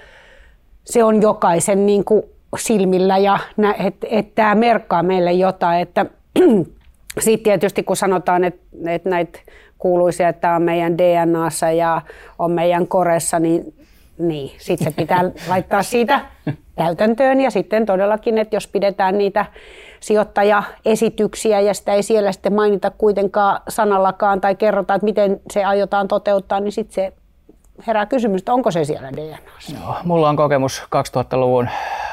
S3: se on jokaisen niin kuin silmillä ja että et tämä merkkaa meille jotain. Että, sitten tietysti kun sanotaan, että, että näitä kuuluisia, että tämä on meidän DNAssa ja on meidän koressa, niin, niin sitten se pitää laittaa siitä täytäntöön ja sitten todellakin, että jos pidetään niitä sijoittajaesityksiä ja sitä ei siellä sitten mainita kuitenkaan sanallakaan tai kerrota, että miten se aiotaan toteuttaa, niin sitten se herää kysymys, että onko se siellä DNAssa?
S2: No, mulla on kokemus 2000-luvun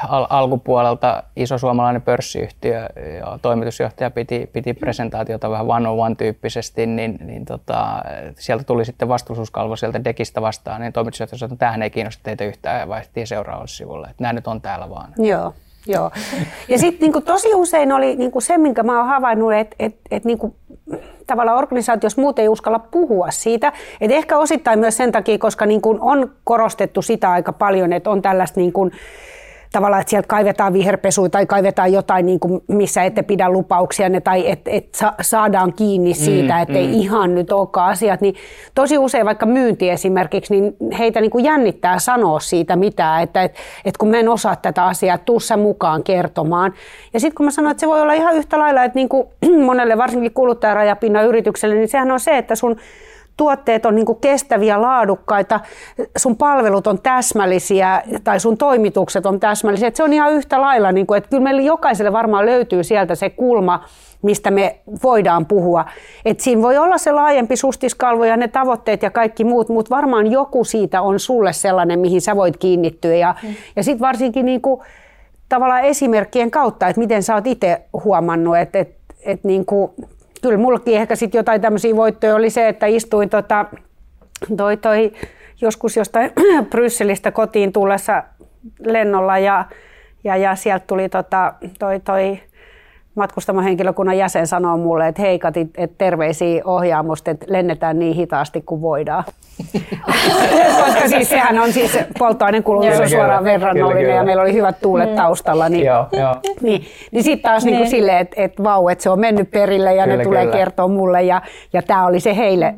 S2: al- alkupuolelta iso suomalainen pörssiyhtiö ja toimitusjohtaja piti, piti presentaatiota vähän one on one tyyppisesti, niin, niin tota, sieltä tuli sitten vastuullisuuskalvo sieltä dekistä vastaan, niin toimitusjohtaja sanoi, että tämähän ei kiinnosta teitä yhtään ja vaihtiin seuraavalle sivulle, että nämä nyt on täällä vaan.
S3: Joo. Joo. Ja sitten niin tosi usein oli niin se, minkä mä oon havainnut, että et, et, niin tavallaan organisaatiossa muuten ei uskalla puhua siitä. Et ehkä osittain myös sen takia, koska niin kuin on korostettu sitä aika paljon, että on tällaista niin kuin, tavallaan, että sieltä kaivetaan viherpesuja tai kaivetaan jotain, niin kuin, missä ette pidä lupauksia ne, tai että et sa- saadaan kiinni siitä, mm, että mm. ei ihan nyt olekaan asiat, niin tosi usein vaikka myynti esimerkiksi, niin heitä niin kuin jännittää sanoa siitä mitään, että et, et kun mä en osaa tätä asiaa, tuu sä mukaan kertomaan. Ja sitten kun mä sanoin, että se voi olla ihan yhtä lailla, että niin kuin monelle varsinkin kuluttajarajapinnan yritykselle, niin sehän on se, että sun tuotteet on niin kestäviä, laadukkaita, sun palvelut on täsmällisiä tai sun toimitukset on täsmällisiä. Että se on ihan yhtä lailla, niin kuin, että kyllä meillä jokaiselle varmaan löytyy sieltä se kulma, mistä me voidaan puhua. Et siinä voi olla se laajempi sustiskalvo ja ne tavoitteet ja kaikki muut, mutta varmaan joku siitä on sulle sellainen, mihin sä voit kiinnittyä. Ja, mm. ja sitten varsinkin niin kuin, tavallaan esimerkkien kautta, että miten sä oot itse huomannut, että et, et niin kuin, kyllä mullakin ehkä sitten jotain tämmöisiä voittoja oli se, että istuin tota, toi, toi, joskus jostain Brysselistä kotiin tullessa lennolla ja, ja, ja sieltä tuli tota, toi, toi matkustamohenkilökunnan jäsen sanoo mulle, että hei Kati, että terveisiä ohjaamusta, että lennetään niin hitaasti kuin voidaan. Koska siis sehän on siis polttoaineen kulutus on suoraan verrannollinen ja meillä oli hyvät tuulet mm. taustalla. Niin, joo, joo. niin, niin sitten taas niin. Niin silleen, että et, vau, että se on mennyt perille ja kyllä, ne tulee kyllä. kertoa mulle ja, ja tämä oli se heille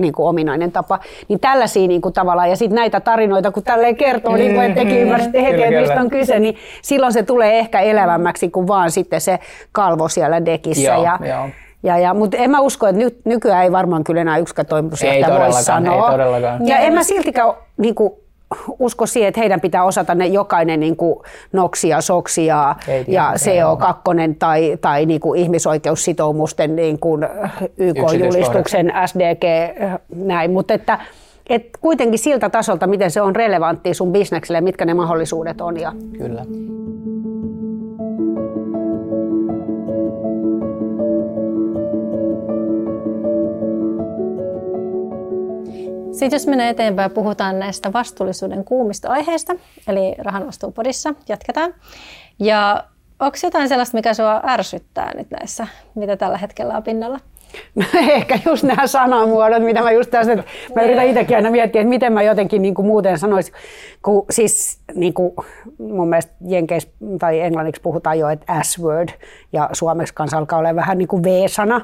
S3: niin kuin ominainen tapa. Niin tällaisia niin kuin tavallaan, ja sitten näitä tarinoita, kun tälleen kertoo, mm, niin kuin, että tekin ymmärsitte heti, että mistä on kyse, niin silloin se tulee ehkä elävämmäksi kuin vaan sitten se kalvo siellä dekissä. Joo, ja, joo. Ja, ja, mutta en mä usko, että nyt, nykyään ei varmaan kyllä enää yksikään toimitusjohtaja voi sanoa.
S2: Ei todellakaan.
S3: Ja en mä siltikään niin kuin, usko siihen, että heidän pitää osata ne jokainen niin kuin Noksia, Soksia ja CO2 tai, tai niin kuin ihmisoikeussitoumusten niin kuin YK-julistuksen SDG, näin. Mutta että, et kuitenkin siltä tasolta, miten se on relevantti sun bisnekselle, mitkä ne mahdollisuudet on. Ja...
S2: Kyllä.
S1: Sitten jos mennään eteenpäin, puhutaan näistä vastuullisuuden kuumista aiheista, eli rahanvastuupodissa jatketaan. Ja onko jotain sellaista, mikä sinua ärsyttää nyt näissä, mitä tällä hetkellä on pinnalla?
S3: No, ehkä just nämä sanamuodot, mitä mä just tässä, mä yritän itsekin aina miettiä, että miten mä jotenkin niin kuin muuten sanoisin, kun siis niin kuin mun mielestä Jenkeis tai englanniksi puhutaan jo, että S-word ja suomeksi kanssa alkaa olla vähän niin kuin V-sana,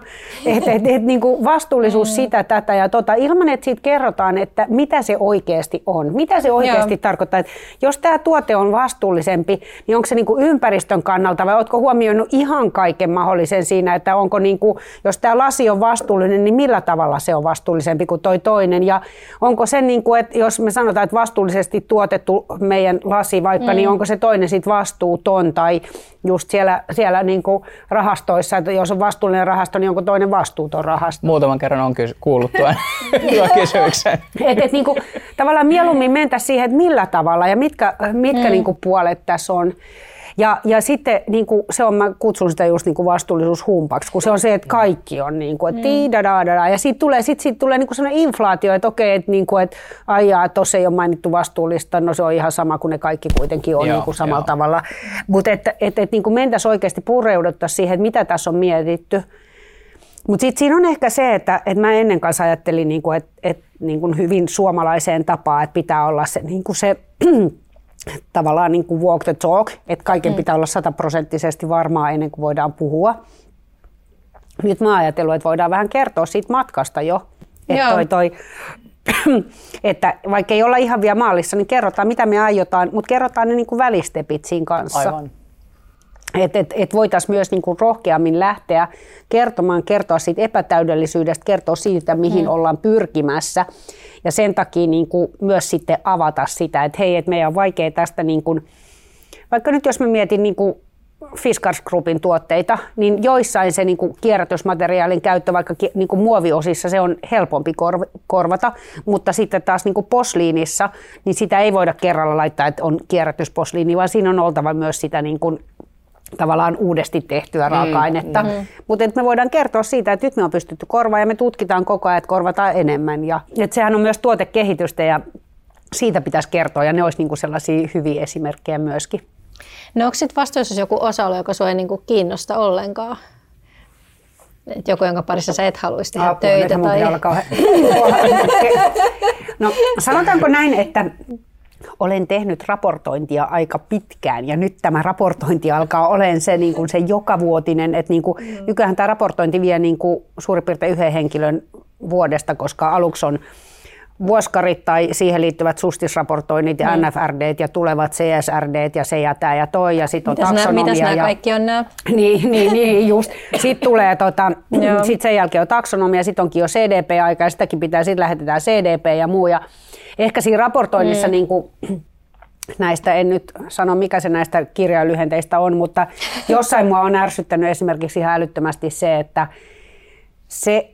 S3: että et, et, niin kuin vastuullisuus mm. sitä, tätä ja tota, ilman että siitä kerrotaan, että mitä se oikeasti on, mitä se oikeasti Joo. tarkoittaa, että jos tämä tuote on vastuullisempi, niin onko se niin kuin ympäristön kannalta vai oletko huomioinut ihan kaiken mahdollisen siinä, että onko niin kuin, jos tämä lasi on vastuullinen, niin millä tavalla se on vastuullisempi kuin toi toinen ja onko se niin kuin, että jos me sanotaan, että vastuullisesti tuotettu meidän lasi vaikka, niin mm. niin onko se toinen sitten vastuuton tai just siellä, siellä niin kuin rahastoissa, että jos on vastuullinen rahasto, niin onko toinen vastuuton rahasto?
S2: Muutaman kerran on kuullut tuon kysymyksen.
S3: et, et, niin kuin, tavallaan mieluummin mentä siihen, että millä tavalla ja mitkä, mitkä mm. niin kuin puolet tässä on. Ja, ja sitten niin kuin, se on, mä kutsun sitä just niin kuin vastuullisuushumpaksi, kun se on se, että kaikki on niin kuin, että mm. da, da, da, ja sitten tulee, sit, sit tulee niin kuin sellainen inflaatio, että okei, että, niin kuin, että aijaa, tuossa ei ole mainittu vastuullista, no se on ihan sama kuin ne kaikki kuitenkin on joo, niin kuin samalla joo. tavalla. Mutta että et, et, niin kuin mentäisiin oikeasti pureuduttaa siihen, että mitä tässä on mietitty. Mutta sitten siinä on ehkä se, että, että mä ennen kanssa ajattelin, niin kuin, että, että niin kuin hyvin suomalaiseen tapaan, että pitää olla se, niin kuin se tavallaan niin kuin walk the talk, että kaiken mm. pitää olla sataprosenttisesti varmaa ennen kuin voidaan puhua. Nyt mä ajatellut, että voidaan vähän kertoa siitä matkasta jo. Että, toi, toi, että vaikka ei olla ihan vielä maalissa, niin kerrotaan mitä me aiotaan, mutta kerrotaan ne niin kuin välistepit siinä kanssa. Aivan. Että et, et voitaisiin myös niinku rohkeammin lähteä kertomaan, kertoa siitä epätäydellisyydestä, kertoa siitä, mihin mm. ollaan pyrkimässä. Ja sen takia niinku myös sitten avata sitä, että hei, että meidän on vaikea tästä, niinku, vaikka nyt jos mä mietin niinku Fiskars Groupin tuotteita, niin joissain se niin kuin kierrätysmateriaalin käyttö, vaikka niin kuin muoviosissa se on helpompi korvata, mutta sitten taas niin kuin posliinissa, niin sitä ei voida kerralla laittaa, että on kierrätysposliini, vaan siinä on oltava myös sitä niin kuin tavallaan uudesti tehtyä raaka-ainetta. Mm, mm. Mutta me voidaan kertoa siitä, että nyt me on pystytty korvaamaan ja me tutkitaan koko ajan, että korvataan enemmän. Ja, että sehän on myös tuotekehitystä ja siitä pitäisi kertoa ja ne olisi niinku sellaisia hyviä esimerkkejä myöskin.
S1: No onko sitten vastuussa joku osa-alue, joka sinua ei niinku kiinnosta ollenkaan? Et joku, jonka parissa sä et haluaisi tehdä Apua, töitä? Tai...
S3: no sanotaanko näin, että olen tehnyt raportointia aika pitkään ja nyt tämä raportointi alkaa olemaan se, niin kuin se jokavuotinen, että niin kuin, mm. nykyään tämä raportointi vie niin kuin suurin piirtein yhden henkilön vuodesta, koska aluksi on vuoskarit tai siihen liittyvät sustisraportoinnit ja mm. NFRD ja tulevat CSRD ja se ja tämä ja toi ja sitten on
S1: mitäs
S3: taksonomia.
S1: Nämä, mitäs nämä
S3: ja,
S1: kaikki on nämä?
S3: Niin, niin, niin just. Sitten tulee tota, sit sen jälkeen on taksonomia, sitten onkin jo CDP-aika ja sitäkin pitää, sitten lähetetään CDP ja muu. Ja ehkä siinä raportoinnissa mm. niin kuin, näistä, en nyt sano mikä se näistä kirjailyhenteistä on, mutta jossain mua on ärsyttänyt esimerkiksi ihan älyttömästi se, että se,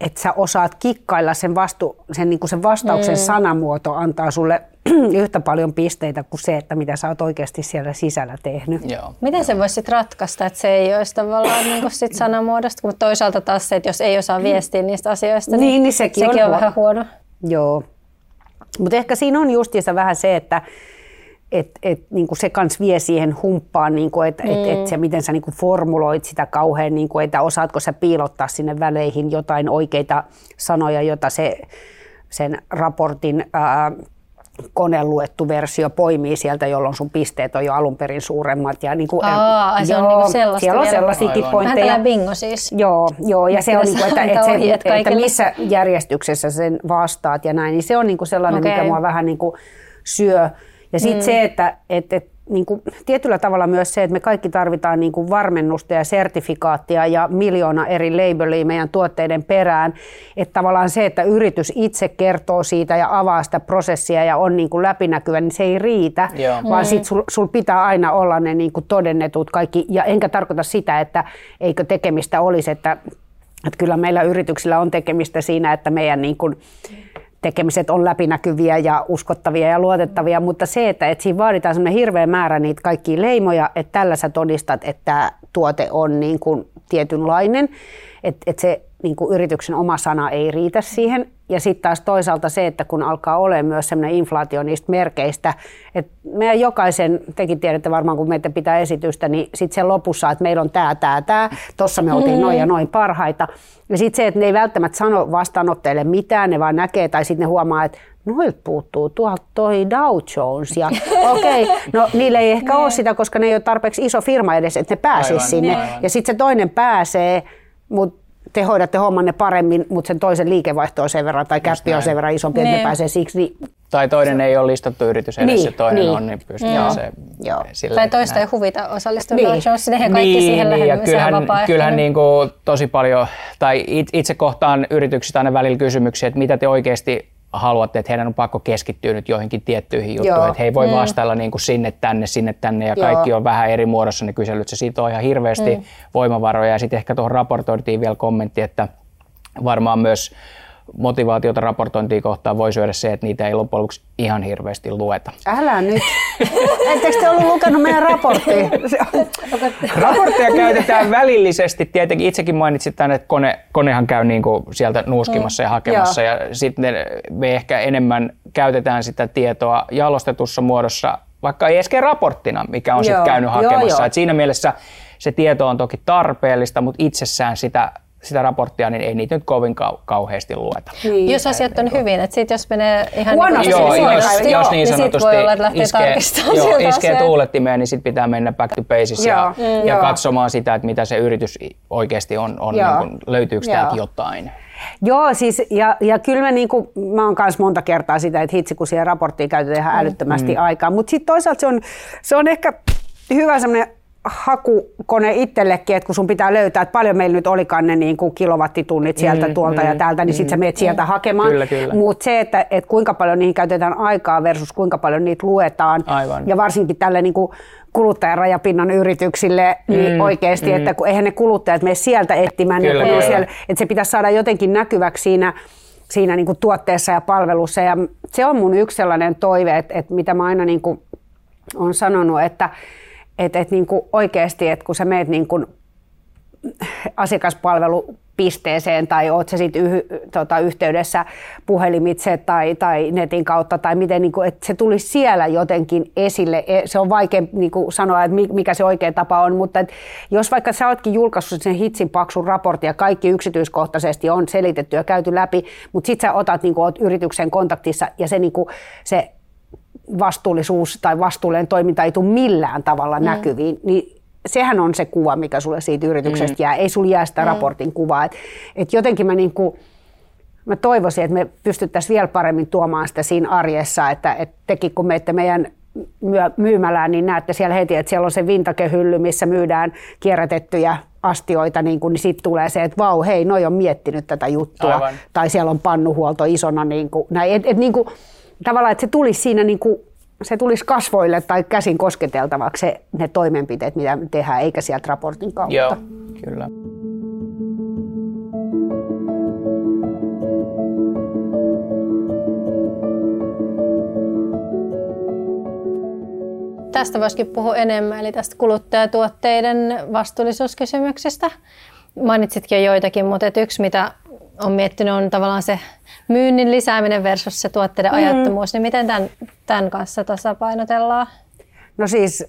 S3: että sä osaat kikkailla sen, vastu, sen, niin kuin sen vastauksen mm. sanamuoto antaa sulle yhtä paljon pisteitä kuin se, että mitä sä oot oikeasti siellä sisällä tehnyt.
S2: Joo.
S1: Miten se voisi sitten ratkaista, että se ei olisi tavallaan niin sit sanamuodosta, mutta toisaalta taas se, että jos ei osaa viestiä niistä asioista, niin,
S3: Niin, niin sekin
S1: sekin
S3: on
S1: on,
S3: huono.
S1: vähän huono.
S3: Joo. Mutta ehkä siinä on justiinsa vähän se, että et, et, niinku se kans vie siihen humppaan, niinku, että mm. et, et se, miten sä niinku formuloit sitä kauhean, niinku, että osaatko sä piilottaa sinne väleihin jotain oikeita sanoja, jota se, sen raportin ää, koneluettu versio poimii sieltä, jolloin sun pisteet on jo alun perin suuremmat. Ja niinku,
S1: Aa, ai se on niinku sellaista
S3: siellä on sellaisiakin.
S1: Vähän
S3: pointteja.
S1: bingo siis.
S3: Joo, joo ja se on
S1: Pitäisi
S3: niinku, että, että, se, että
S1: kaikille.
S3: missä järjestyksessä sen vastaat ja näin, niin se on niinku sellainen,
S1: Okei.
S3: mikä mua vähän niinku syö. Ja sitten mm. se, että et, et, niinku, tietyllä tavalla myös se, että me kaikki tarvitaan niinku varmennusta ja sertifikaattia ja miljoona eri labelia meidän tuotteiden perään. Että tavallaan se, että yritys itse kertoo siitä ja avaa sitä prosessia ja on niinku läpinäkyvä, niin se ei riitä,
S2: Joo.
S3: vaan sit sul, sul pitää aina olla ne niinku todennetut kaikki. Ja enkä tarkoita sitä, että eikö tekemistä olisi, että, että kyllä meillä yrityksillä on tekemistä siinä, että meidän niin kuin tekemiset on läpinäkyviä ja uskottavia ja luotettavia, mutta se, että, että siinä vaaditaan semmoinen hirveä määrä niitä kaikkia leimoja, että tällä sä todistat, että tuote on niin kuin tietynlainen, että, että se niin kuin yrityksen oma sana ei riitä siihen. Ja sitten taas toisaalta se, että kun alkaa olemaan myös semmoinen inflaatio niistä merkeistä, että meidän jokaisen, tekin tiedätte varmaan kun meitä pitää esitystä, niin sitten sen lopussa, että meillä on tämä, tämä, tämä, tuossa me oltiin noin ja noin parhaita. Ja sitten se, että ne ei välttämättä sano vastaanottajille mitään, ne vaan näkee tai sitten ne huomaa, että noilta puuttuu tuolta toi Dow Jones. Ja okei, okay, no niillä ei ehkä ole sitä, koska ne ei ole tarpeeksi iso firma edes, että ne pääsisi sinne. Ja sitten se toinen pääsee, mutta te hoidatte hommanne paremmin, mutta sen toisen liikevaihto on sen verran tai käppi on sen verran isompi, että ne
S1: Niin.
S3: pääsee siksi. Niin,
S2: Tai toinen ei ole listattu yritys edes
S3: Niin,
S2: ja toinen
S3: niin.
S2: on, niin pystyy
S3: Joo,
S2: se
S3: joo.
S2: sille,
S1: Tai toista
S2: näin.
S1: ei huvita osallistua
S3: Niin.
S1: niin. Jonesin, eihän kaikki siihen lähde,
S2: ja
S1: se
S2: kyllähän, kyllähän niin kuin tosi paljon, tai it- itse kohtaan yrityksistä aina välillä kysymyksiä, että mitä te oikeasti haluatte, että heidän on pakko keskittyä nyt joihinkin tiettyihin juttuihin,
S3: Joo.
S2: että he ei voi vastailla niin kuin sinne tänne, sinne tänne ja
S3: Joo.
S2: kaikki on vähän eri muodossa ne kyselyt. Se siitä on ihan hirveästi mm. voimavaroja ja sitten ehkä tuohon raportointiin vielä kommentti, että varmaan myös motivaatiota raportointia kohtaan voi syödä se, että niitä ei loppujen lopuksi ihan hirveästi lueta.
S3: älä nyt. Ettekö te ollut lukenut meidän raporttia?
S2: Raportteja käytetään välillisesti. Tietenkin itsekin mainitsit tämän, että kone, konehan käy niin kuin sieltä nuuskimassa ja hakemassa. Ja sitten me ehkä enemmän käytetään sitä tietoa jalostetussa muodossa, vaikka ei edes raporttina, mikä on
S3: Joo,
S2: sitten käynyt
S3: joo,
S2: hakemassa.
S3: joo.
S2: Et siinä mielessä se tieto on toki tarpeellista, mutta itsessään sitä, sitä raporttia niin ei niitä nyt kovin kau- kauheasti lueta.
S3: Niin.
S1: Jos asiat on hyvin, että sit jos menee ihan
S3: Huonosti,
S1: niin
S2: Joo,
S1: kuin
S3: Joo,
S2: jos,
S1: huonosti,
S2: jos niin
S1: sit
S2: sanotusti
S1: voi olla, että
S2: iskee, joo, iskee tuulettimeen, niin sitten pitää mennä back to basics ja,
S3: mm.
S2: ja
S3: joo.
S2: katsomaan sitä, että mitä se yritys oikeasti on, on
S3: Joo.
S2: niin kuin, löytyykö täältä
S3: Joo.
S2: jotain.
S3: Joo, siis, ja, ja kyllä mä, niinku, mä oon myös monta kertaa sitä, että hitsi, kun siihen raporttiin käytetään ihan älyttömästi mm. aikaa. Mutta sitten toisaalta se on, se on ehkä hyvä semmoinen hakukone itsellekin, että kun sun pitää löytää, että paljon meillä nyt olikaan ne niin kuin kilowattitunnit sieltä mm, tuolta mm, ja täältä, niin mm, sitten sä meet sieltä hakemaan.
S2: Kyllä, kyllä.
S3: Mutta se, että, että kuinka paljon niihin käytetään aikaa versus kuinka paljon niitä luetaan.
S2: Aivan.
S3: Ja varsinkin tälle niin kuin kuluttajarajapinnan yrityksille niin
S2: Mm,
S3: oikeasti,
S2: mm.
S3: että kun eihän ne kuluttajat mene sieltä etsimään,
S2: Kyllä,
S3: kun ne on
S2: kyllä.
S3: siellä, että se pitäisi saada jotenkin näkyväksi siinä, siinä niin kuin tuotteessa ja palvelussa. Ja se on mun yksi sellainen toive, että, että mitä mä aina niin kuin on sanonut, että, että, että niin kuin oikeasti, että kun sä meet niin kuin asiakaspalvelupisteeseen tai oot sä sit yh, tota, yhteydessä puhelimitse tai, tai netin kautta tai miten, niin kuin, että se tulisi siellä jotenkin esille. E- Se on vaikea niin kuin sanoa, että mi- mikä se oikea tapa on, mutta että jos vaikka sä ootkin julkaissut sen hitsin paksun raportin ja kaikki yksityiskohtaisesti on selitetty ja käyty läpi, mutta sit sä otat niin kuin, oot yrityksen kontaktissa ja se, niin kuin, se vastuullisuus tai vastuullinen toiminta ei tule millään tavalla mm. näkyviin, niin sehän on se kuva, mikä sulle siitä yrityksestä mm. jää. Ei sulla jää sitä mm. raportin kuvaa. Et, et jotenkin mä niinku mä toivoisin, että me pystyttäisiin vielä paremmin tuomaan sitä siinä arjessa, että, että tekin kun menette meidän myymälään, niin näette siellä heti, että siellä on se vintakehylly, missä myydään kierrätettyjä astioita, niin, kuin, niin sitten tulee se, että vau, hei, noi on miettinyt tätä juttua. Aivan. Tai siellä on pannuhuolto isona. Niin kuin, näin. Et, et, niin kuin, tavallaan, että se tulisi siinä niin kuin, se tulisi kasvoille tai käsin kosketeltavaksi se, ne toimenpiteet, mitä me tehdään, eikä sieltä raportin kautta.
S2: Joo, kyllä.
S1: Tästä voisikin puhua enemmän, eli tästä kuluttajatuotteiden vastuullisuuskysymyksistä. Mainitsitkin jo joitakin, mutta yksi, mitä on miettinyt, on tavallaan se myynnin lisääminen versus se tuotteiden mm. ajattomuus. Niin miten tämän, tämän kanssa tasapainotellaan?
S3: No siis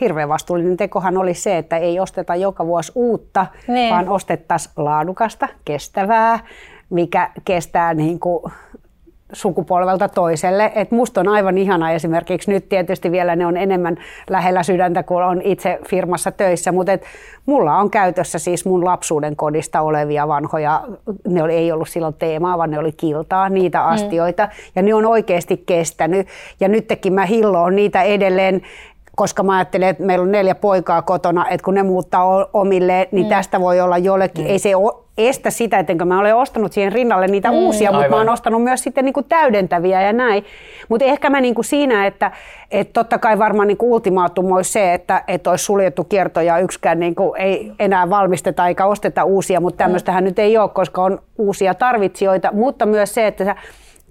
S3: hirveän vastuullinen tekohan oli se, että ei osteta joka vuosi uutta, niin. vaan ostettaisiin laadukasta, kestävää, mikä kestää niin kuin sukupolvelta toiselle. Et musta on aivan ihana esimerkiksi nyt tietysti vielä ne on enemmän lähellä sydäntä, kun on itse firmassa töissä, mutta et mulla on käytössä siis mun lapsuuden kodista olevia vanhoja, ne oli, ei ollut silloin teemaa, vaan ne oli kiltaa, niitä mm. astioita, mm. ja ne on oikeasti kestänyt. Ja nytkin mä hilloon niitä edelleen koska mä ajattelen, että meillä on neljä poikaa kotona, että kun ne muuttaa omille, niin mm. tästä voi olla jollekin, mm. ei se estä sitä, ettenkö mä olen ostanut siihen rinnalle niitä mm. uusia, mutta mä oon ostanut myös sitten niinku täydentäviä ja näin. Mutta ehkä mä niinku siinä, että et totta kai varmaan niinku ultimaatum olisi se, että et olisi suljettu kierto ja yksikään niinku ei enää valmisteta eikä osteta uusia, mutta tämmöistähän mm. nyt ei ole, koska on uusia tarvitsijoita, mutta myös se, että sä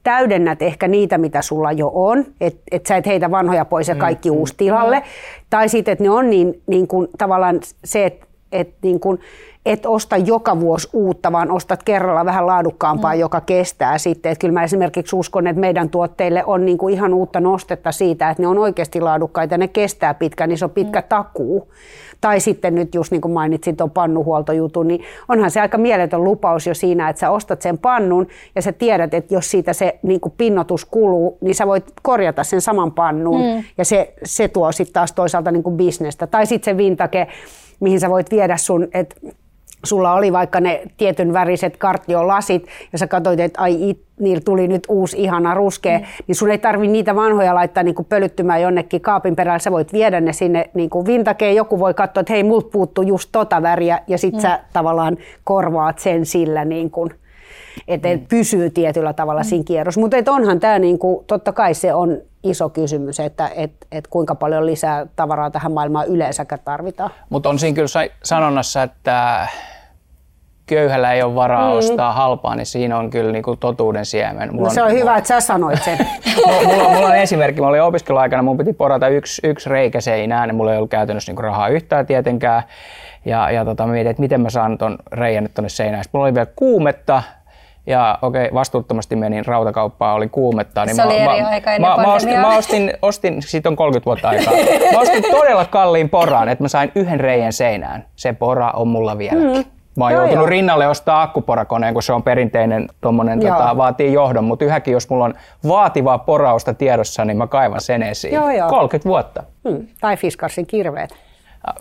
S3: täydennät ehkä niitä, mitä sulla jo on, että et sä et heitä vanhoja pois ja mm, kaikki mm, uusi tilalle. Mm. Tai sitten, että ne on niin, niin kuin, tavallaan se, että et, niin kuin, et osta joka vuosi uutta, vaan ostat kerralla vähän laadukkaampaa, mm. joka kestää sitten. Et kyllä mä esimerkiksi uskon, että meidän tuotteille on niin kuin ihan uutta nostetta siitä, että ne on oikeasti laadukkaita ja ne kestää pitkään, niin se on pitkä mm. takuu. Tai sitten nyt just niin kuin mainitsin tuon pannuhuoltojutun, niin onhan se aika mieletön lupaus jo siinä, että sä ostat sen pannun ja sä tiedät, että jos siitä se niin kuin pinnotus kuluu, niin sä voit korjata sen saman pannun mm. ja se, se tuo sitten taas toisaalta niin kuin bisnestä. Tai sitten se vintake, mihin sä voit viedä sun, että sulla oli vaikka ne tietyn väriset kartiolasit ja sä katsoit, että ai it, niillä tuli nyt uusi ihana ruskea, mm. niin sun ei tarvi niitä vanhoja laittaa niin kuin pölyttymään jonnekin kaapin perällä. Sä voit viedä ne sinne niin kuin vintakeen. Joku voi katsoa, että hei, multa puuttuu just tota väriä ja sit mm. sä tavallaan korvaat sen sillä niin kuin, että mm. pysyy tietyllä tavalla mm. siinä kierros. Mutta onhan tämä, niin kuin, totta kai se on iso kysymys, että et, et kuinka paljon lisää tavaraa tähän maailmaan yleensäkään tarvitaan.
S2: Mutta on siinä kyllä sanonnassa, että köyhällä ei ole varaa mm. ostaa halpaa, niin siinä on kyllä niin kuin totuuden siemen.
S3: Mulla no se on, on hyvä, että sä sanoit sen.
S2: mulla, mulla on esimerkki. Mä olin opiskeluaikana, mun piti porata yksi, yksi reikä seinään, niin mulla ei ollut käytännössä niin rahaa yhtään tietenkään. Ja, ja tota, mietin, että miten mä saan ton reijän nyt tuonne seinään. Sitten mulla oli vielä kuumetta, ja okei, okay, vastuuttomasti menin rautakauppaan, oli kuumetta.
S1: Niin Se mä, oli eri mä, aika
S2: mä, mä, ostin, mä ostin, ostin, siitä on 30 vuotta aikaa, mä ostin todella kalliin poraan, että mä sain yhden reijän seinään. Se pora on mulla vieläkin. Mm. Mä oon joutunut joo. rinnalle ostaa akkuporakoneen, kun se on perinteinen, tommonen, tota, vaatii johdon, mutta yhäkin jos mulla on vaativaa porausta tiedossa, niin mä kaivan sen esiin. Joo, joo. 30 vuotta.
S3: Hmm. Tai Fiskarsin kirveet.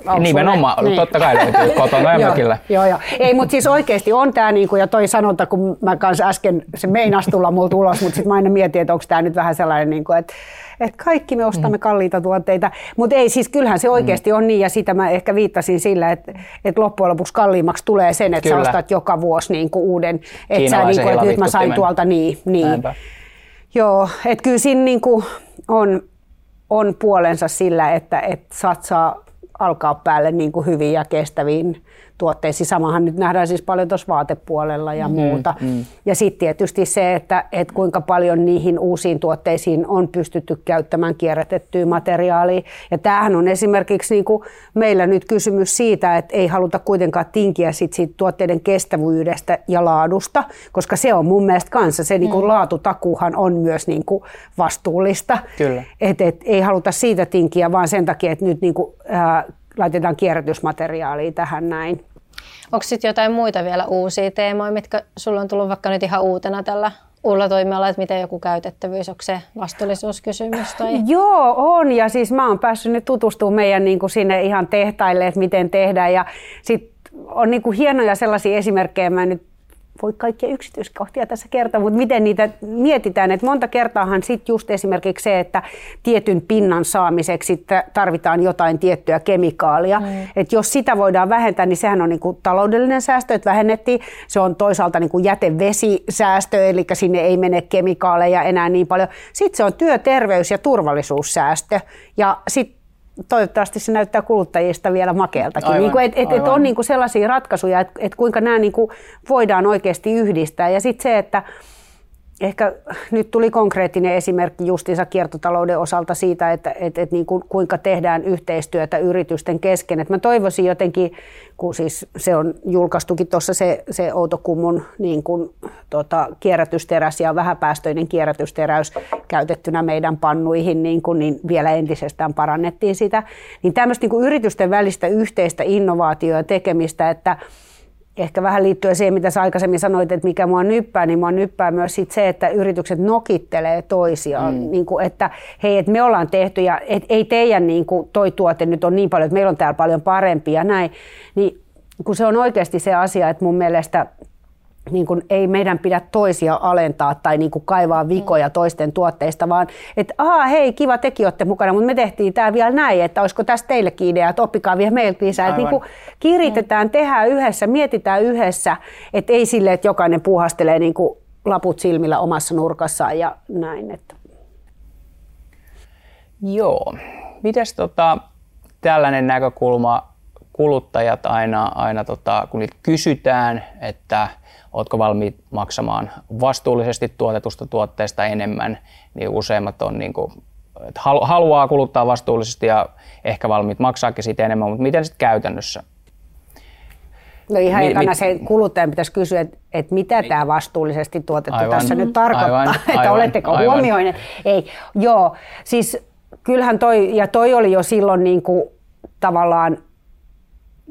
S2: Onko Nimenomaan, niin. totta kai löytyy kotona ja mökillä.
S3: Joo, joo. Ei, mutta siis oikeasti on tämä, niinku, ja toi sanonta, kun mä kanssa äsken, se meinas tulla multa ulos, mutta sitten mä aina mietin, että onko tämä nyt vähän sellainen, niinku, että että kaikki me ostamme mm. kalliita tuotteita. Mutta ei, siis kyllähän se oikeasti mm. on niin, ja sitä mä ehkä viittasin sillä, että, että loppujen lopuksi kalliimmaksi tulee sen, että sä ostat joka vuosi niin kuin uuden, että sä niin kuin, että nyt mä sain tuolta niin. niin. Joo, että kyllä siinä niin kuin on, on puolensa sillä, että, että satsaa alkaa päälle niin kuin hyvin ja kestäviin tuotteisiin. Samahan nyt nähdään siis paljon tuossa vaatepuolella ja mm, muuta. Mm. Ja sitten tietysti se, että, että kuinka paljon niihin uusiin tuotteisiin on pystytty käyttämään kierrätettyä materiaalia. Ja tämähän on esimerkiksi niin kuin meillä nyt kysymys siitä, että ei haluta kuitenkaan tinkiä sit siitä tuotteiden kestävyydestä ja laadusta, koska se on mun mielestä kanssa, se niin kuin mm. laatutakuhan on myös niin kuin vastuullista.
S2: Kyllä.
S3: Et, et, ei haluta siitä tinkiä, vaan sen takia, että nyt niin kuin, ää, laitetaan kierrätysmateriaalia tähän näin.
S1: Onko sitten jotain muita vielä uusia teemoja, mitkä sulla on tullut vaikka nyt ihan uutena tällä uudella toimialalla, että miten joku käytettävyys, onko se vastuullisuuskysymys? Tai?
S3: Joo, on. Ja siis mä oon päässyt nyt tutustumaan meidän niin kuin sinne ihan tehtaille, että miten tehdään. Ja sitten on niin kuin hienoja sellaisia esimerkkejä, mä nyt voi kaikkia yksityiskohtia tässä kertoa, mutta miten niitä mietitään. Että monta kertaahan sitten just esimerkiksi se, että tietyn pinnan saamiseksi tarvitaan jotain tiettyä kemikaalia. Mm. Että jos sitä voidaan vähentää, niin sehän on niinku taloudellinen säästö, että vähennettiin. Se on toisaalta niinku jätevesisäästö, eli sinne ei mene kemikaaleja enää niin paljon. Sitten se on työterveys- ja turvallisuussäästö. Ja sitten toivottavasti se näyttää kuluttajista vielä makealtakin. Aivan, niin kuin, et, et, et on niin kuin sellaisia ratkaisuja, että et kuinka nämä niin kuin voidaan oikeasti yhdistää. Ja sitten se, että ehkä nyt tuli konkreettinen esimerkki justiinsa kiertotalouden osalta siitä, että, että, että niin kuin, kuinka tehdään yhteistyötä yritysten kesken. Että mä toivoisin jotenkin, kun siis se on julkaistukin tuossa se, se Outokummun niin kuin, tota, kierrätysteräs ja vähäpäästöinen kierrätysteräys käytettynä meidän pannuihin, niin, kuin, niin vielä entisestään parannettiin sitä. Niin tämmöistä niin kuin yritysten välistä yhteistä innovaatioa ja tekemistä, että ehkä vähän liittyen siihen, mitä sä aikaisemmin sanoit, että mikä mua nyppää, niin mua nyppää myös sit se, että yritykset nokittelee toisiaan. Mm. Niin kuin, että hei, että me ollaan tehty ja et, ei teidän niin kuin, toi tuote nyt on niin paljon, että meillä on täällä paljon parempi ja näin. Niin kun se on oikeasti se asia, että mun mielestä niin kuin ei meidän pidä toisia alentaa tai niin kuin kaivaa vikoja mm. toisten tuotteista, vaan että aha, hei, kiva, tekin olette mukana, mutta me tehtiin tämä vielä näin, että olisiko tästä teillekin idea, että oppikaa vielä meiltä lisää. Että niin kuin kiritetään, tehdään yhdessä, mietitään yhdessä, että ei sille, että jokainen puuhastelee niin kuin laput silmillä omassa nurkassaan ja näin. Että.
S2: Joo. Mites tota, tällainen näkökulma, kuluttajat aina, aina tota, kun niitä kysytään, että – oletko valmiit maksamaan vastuullisesti tuotetusta tuotteesta enemmän, niin useimmat on niin kuin, että haluaa kuluttaa vastuullisesti ja ehkä valmiit maksaakin siitä enemmän, mutta miten sitten käytännössä?
S3: No ihan mi, ekana se kuluttajan pitäisi kysyä, että, että mitä niin. tämä vastuullisesti tuotettu aivan, tässä nyt tarkoittaa, aivan, että aivan, oletteko huomioineet. Ei, joo, siis kyllähän toi, ja toi oli jo silloin niin kuin tavallaan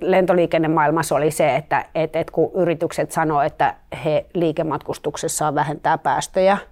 S3: lentoliikennemaailmassa oli se, että et, et kun yritykset sanoo, että he liikematkustuksessaan vähentää päästöjä –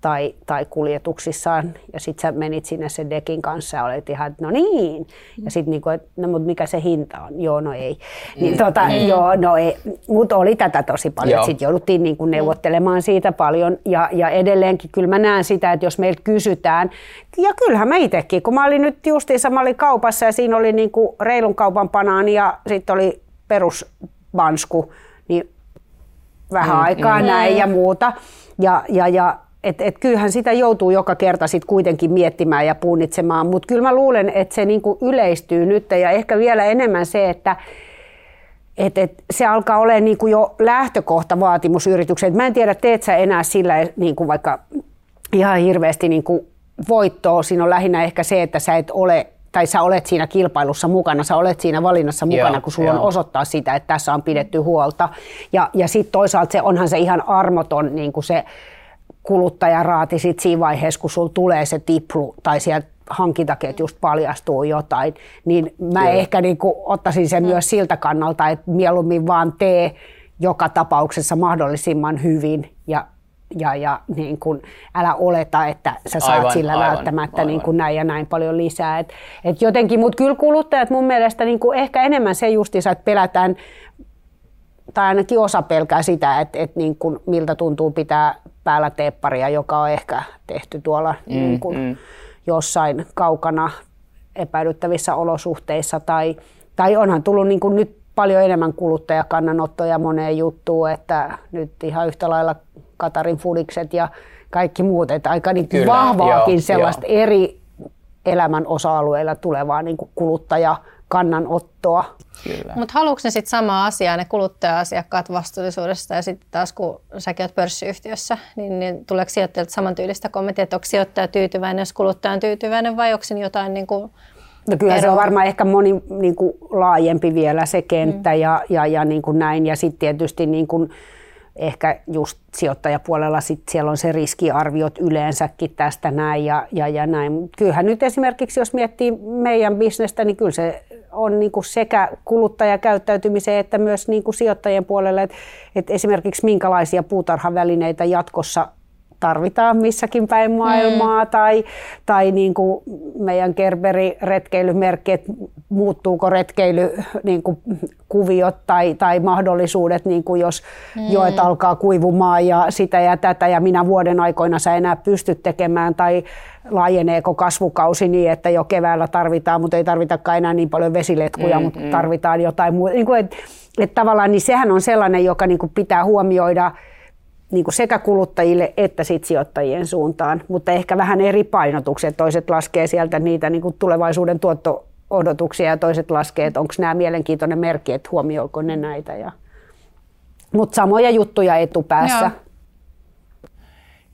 S3: tai, tai kuljetuksissaan. Ja sitten sä menit sinne sen dekin kanssa ja olet ihan, että no niin. Ja sitten niinku, että no mutta mikä se hinta on? Joo, no ei. Niin, mm. tota, mm. joo, no ei. Mutta oli tätä tosi paljon. Sitten jouduttiin niinku neuvottelemaan siitä paljon. Ja, ja edelleenkin kyllä mä näen sitä, että jos meiltä kysytään, ja kyllähän mä itsekin, kun mä olin nyt justiinsa, mä olin kaupassa ja siinä oli niinku reilun kaupan panaani ja sitten oli perusbansku, niin vähän mm, aikaa mm. näin ja muuta. Ja, ja, ja et, et kyllähän sitä joutuu joka kerta sit kuitenkin miettimään ja punnitsemaan, mutta kyllä mä luulen, että se niinku yleistyy nyt ja ehkä vielä enemmän se, että et, et se alkaa olla niinku jo lähtökohta vaatimus yritykseen. Mä en tiedä, teet sä enää sillä niinku vaikka ihan hirveästi niinku voittoa. Siinä on lähinnä ehkä se, että sä et ole tai sä olet siinä kilpailussa mukana, sä olet siinä valinnassa mukana, joo, kun sulla joo. on osoittaa sitä, että tässä on pidetty huolta. Ja, ja sitten toisaalta se onhan se ihan armoton niin kuin se kuluttajaraati sit siinä vaiheessa, kun sulla tulee se tiplu tai sieltä hankintaketjusta paljastuu jotain, niin mä Kyllä. ehkä niin kuin ottaisin sen mm. myös siltä kannalta, että mieluummin vaan tee joka tapauksessa mahdollisimman hyvin ja ja, ja niin kuin, älä oleta, että sä saat aivan, sillä aivan, välttämättä aivan. Niin kuin näin ja näin paljon lisää. Et, et jotenkin, mutta kyllä kuluttajat mun mielestä niin kuin ehkä enemmän se justiinsa, että pelätään tai ainakin osa pelkää sitä, että, että niin kuin, miltä tuntuu pitää päällä tepparia, joka on ehkä tehty tuolla mm, niin kuin mm. jossain kaukana epäilyttävissä olosuhteissa. Tai, tai onhan tullut niin kuin nyt paljon enemmän kuluttajakannanottoja moneen juttuun, että nyt ihan yhtä lailla Katarin fudikset ja kaikki muut, että aika niin Kyllä, vahvaakin joo, sellaista joo. eri elämän osa-alueilla tulevaa niin kuin kuluttaja kannanottoa.
S1: Mutta haluatko ne sitten samaa asiaa, ne kuluttaja-asiakkaat vastuullisuudesta ja sitten taas kun säkin olet pörssiyhtiössä, niin, niin tuleeko sijoittajilta samantyylistä kommenttia, että onko sijoittaja tyytyväinen, jos kuluttaja on tyytyväinen vai onko siinä jotain niin kuin
S3: No kyllä ero. se on varmaan ehkä moni niin kuin, laajempi vielä se kenttä mm. ja, ja, ja niin kuin näin. Ja sitten tietysti niin kuin, ehkä just sijoittajapuolella sit siellä on se riskiarviot yleensäkin tästä näin ja, ja, ja näin. Kyllähän nyt esimerkiksi, jos miettii meidän bisnestä, niin kyllä se on niin kuin sekä kuluttajakäyttäytymiseen että myös niin kuin sijoittajien puolelle, että, että esimerkiksi minkälaisia puutarhavälineitä jatkossa tarvitaan missäkin päin maailmaa mm. tai, tai niin kuin meidän Gerberi-retkeilymerkki, että muuttuuko retkeily niin kuin kuviot tai, tai mahdollisuudet, niin kuin jos mm. joet alkaa kuivumaan ja sitä ja tätä ja minä vuoden aikoina sä enää pysty tekemään tai laajeneeko kasvukausi niin, että jo keväällä tarvitaan, mutta ei tarvitakaan enää niin paljon vesiletkuja, mm, mutta mm. tarvitaan jotain muuta. Niin kuin, että, että tavallaan niin sehän on sellainen, joka niin kuin pitää huomioida niin kuin sekä kuluttajille että sit sijoittajien suuntaan, mutta ehkä vähän eri painotukset. Toiset laskee sieltä niitä niin kuin tulevaisuuden tuotto-odotuksia ja toiset laskee, että onko nämä mielenkiintoinen merkki, että huomioiko ne näitä. Ja... Mutta samoja juttuja etupäässä. Joo.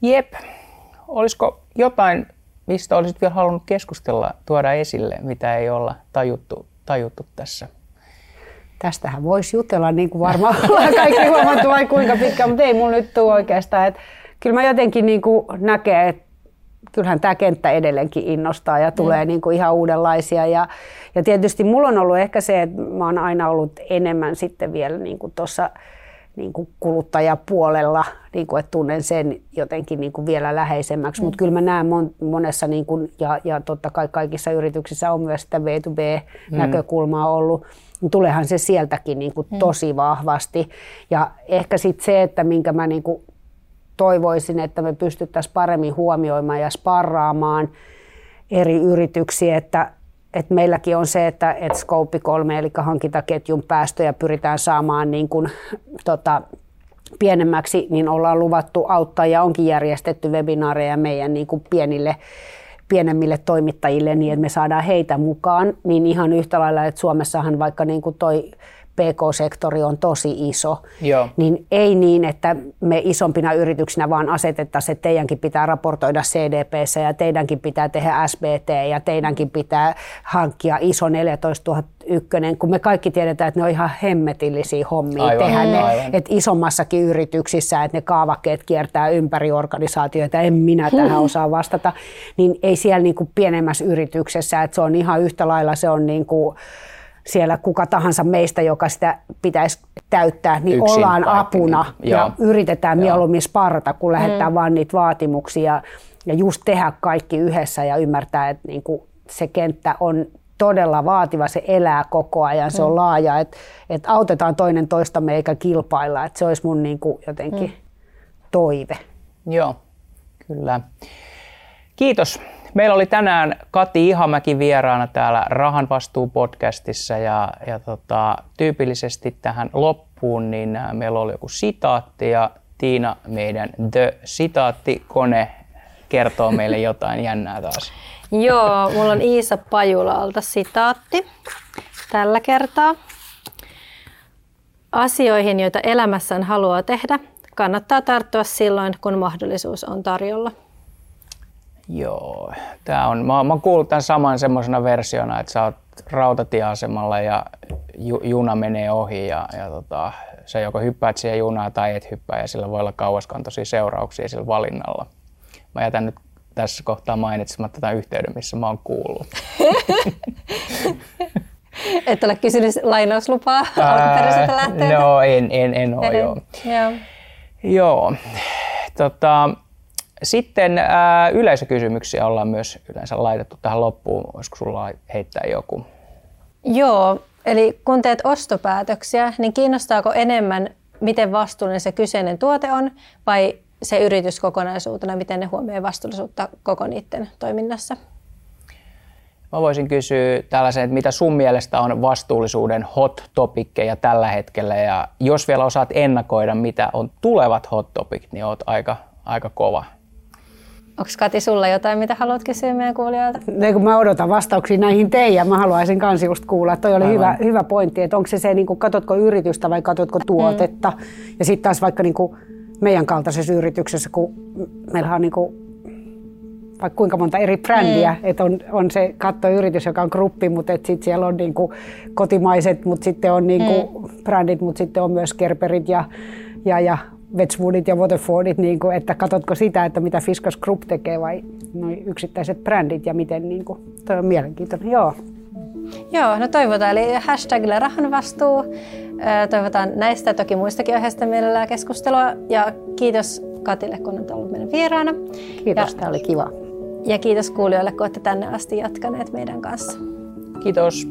S2: Jep. Olisiko jotain mistä olisit vielä halunnut keskustella, tuoda esille, mitä ei olla tajuttu, tajuttu tässä?
S3: Tästähän voisi jutella niin kuin varmaan kaikki huomattu vai kuinka pitkään, mutta ei mulla nyt tule oikeastaan. Että kyllä mä jotenkin niin kuin näkee, että kyllähän tämä kenttä edelleenkin innostaa ja tulee mm. niin kuin ihan uudenlaisia. Ja, ja tietysti mulla on ollut ehkä se, että mä oon aina ollut enemmän sitten vielä niin kuin tuossa niin kuin kuluttajapuolella, niin kuin, että tunnen sen jotenkin niin kuin vielä läheisemmäksi. Mm. Mutta kyllä mä näen monessa, niin kuin, ja, ja totta kai kaikissa yrityksissä on myös sitä B2B-näkökulmaa mm. ollut, niin tuleehan se sieltäkin niin kuin mm. tosi vahvasti. Ja ehkä sitten se, että minkä mä niin kuin toivoisin, että me pystyttäisiin paremmin huomioimaan ja sparraamaan eri yrityksiä, että et meilläkin on se, että et Scope 3 eli hankintaketjun päästöjä pyritään saamaan niin kuin, tota, pienemmäksi, niin ollaan luvattu auttaa ja onkin järjestetty webinaareja meidän niin kuin pienille pienemmille toimittajille niin, että me saadaan heitä mukaan, niin ihan yhtä lailla, että Suomessahan vaikka niin kuin toi PK-sektori on tosi iso, Joo. niin ei niin, että me isompina yrityksinä vaan asetettaisiin, että teidänkin pitää raportoida CDPssä ja teidänkin pitää tehdä SBT ja teidänkin pitää hankkia iso 14 ykkönen, kun me kaikki tiedetään, että ne on ihan hemmetillisiä hommia aivan, tehdä ne, aivan. että isommassakin yrityksissä, että ne kaavakkeet kiertää ympäri organisaatioita, en minä tähän osaa vastata, niin ei siellä niin kuin pienemmässä yrityksessä, että se on ihan yhtä lailla, se on niin kuin, siellä kuka tahansa meistä, joka sitä pitäisi täyttää, niin Yksin ollaan kaikki, apuna niin. ja yritetään Joo. mieluummin sparrata, kun lähdetään mm. vaan niitä vaatimuksia ja just tehdä kaikki yhdessä ja ymmärtää, että niin kuin se kenttä on todella vaativa, se elää koko ajan, se mm. on laaja, että, että autetaan toinen toistamme eikä kilpailla, että se olisi mun niin kuin jotenkin mm. toive.
S2: Joo, kyllä. Kiitos Meillä oli tänään Kati Ihamäki vieraana täällä Rahan podcastissa ja, ja tota, tyypillisesti tähän loppuun niin äh, meillä oli joku sitaatti ja Tiina, meidän The Sitaattikone, kertoo meille jotain jännää taas.
S1: Joo, mulla on Iisa Pajulalta sitaatti tällä kertaa. Asioihin, joita elämässään haluaa tehdä, kannattaa tarttua silloin, kun mahdollisuus on tarjolla.
S2: Joo, tää on, mä, mä kuullut tämän saman semmoisena versiona, että sä oot rautatieasemalla ja ju, juna menee ohi ja, ja tota, sä joko hyppäät siihen junaan tai et hyppää ja sillä voi olla kauaskantoisia seurauksia sillä valinnalla. Mä jätän nyt tässä kohtaa mainitsematta tätä yhteyden, missä mä oon kuullut.
S1: Et ole kysynyt lainauslupaa alkuperäiseltä lähtöltä?
S2: No en, en, en ole, joo. joo. Joo. Tota, sitten ää, yleisökysymyksiä ollaan myös yleensä laitettu tähän loppuun. Olisiko sulla heittää joku?
S1: Joo, eli kun teet ostopäätöksiä, niin kiinnostaako enemmän, miten vastuullinen se kyseinen tuote on vai se yritys kokonaisuutena, miten ne huomioi vastuullisuutta koko niiden toiminnassa?
S2: Mä voisin kysyä tällaisen, että mitä sun mielestä on vastuullisuuden hot topikkeja tällä hetkellä ja jos vielä osaat ennakoida, mitä on tulevat hot topic, niin oot aika, aika kova
S1: Onko Kati sulla jotain, mitä haluat kysyä meidän kuulijoilta?
S3: Ne, kun mä odotan vastauksia näihin teidän, mä haluaisin kans just kuulla. Toi oli hyvä, hyvä pointti, että onko se se, niin kuin, katotko yritystä vai katotko tuotetta. Mm. Ja sitten taas vaikka niin kuin meidän kaltaisessa yrityksessä, kun meillä on niin kuin, vaikka kuinka monta eri brändiä, mm. että on, on se kattoyritys, joka on gruppi, mutta sitten siellä on niin kuin kotimaiset, mutta sitten on niin kuin mm. brändit, mutta sitten on myös Kerberit ja, ja, ja Wedgwoodit ja Waterfordit, niin kuin, että katsotko sitä, että mitä Fiskas Group tekee vai noin yksittäiset brändit ja miten, niin kuin, toi on mielenkiintoinen. Joo.
S1: Joo, no toivotaan. Eli hashtagilla rahan vastuu. Toivotaan näistä toki muistakin aiheista mielellään keskustelua. Ja kiitos Katille, kun olet ollut meidän vieraana.
S3: Kiitos, ja, tämä oli kiva.
S1: Ja kiitos kuulijoille, kun olette tänne asti jatkaneet meidän kanssa.
S2: Kiitos.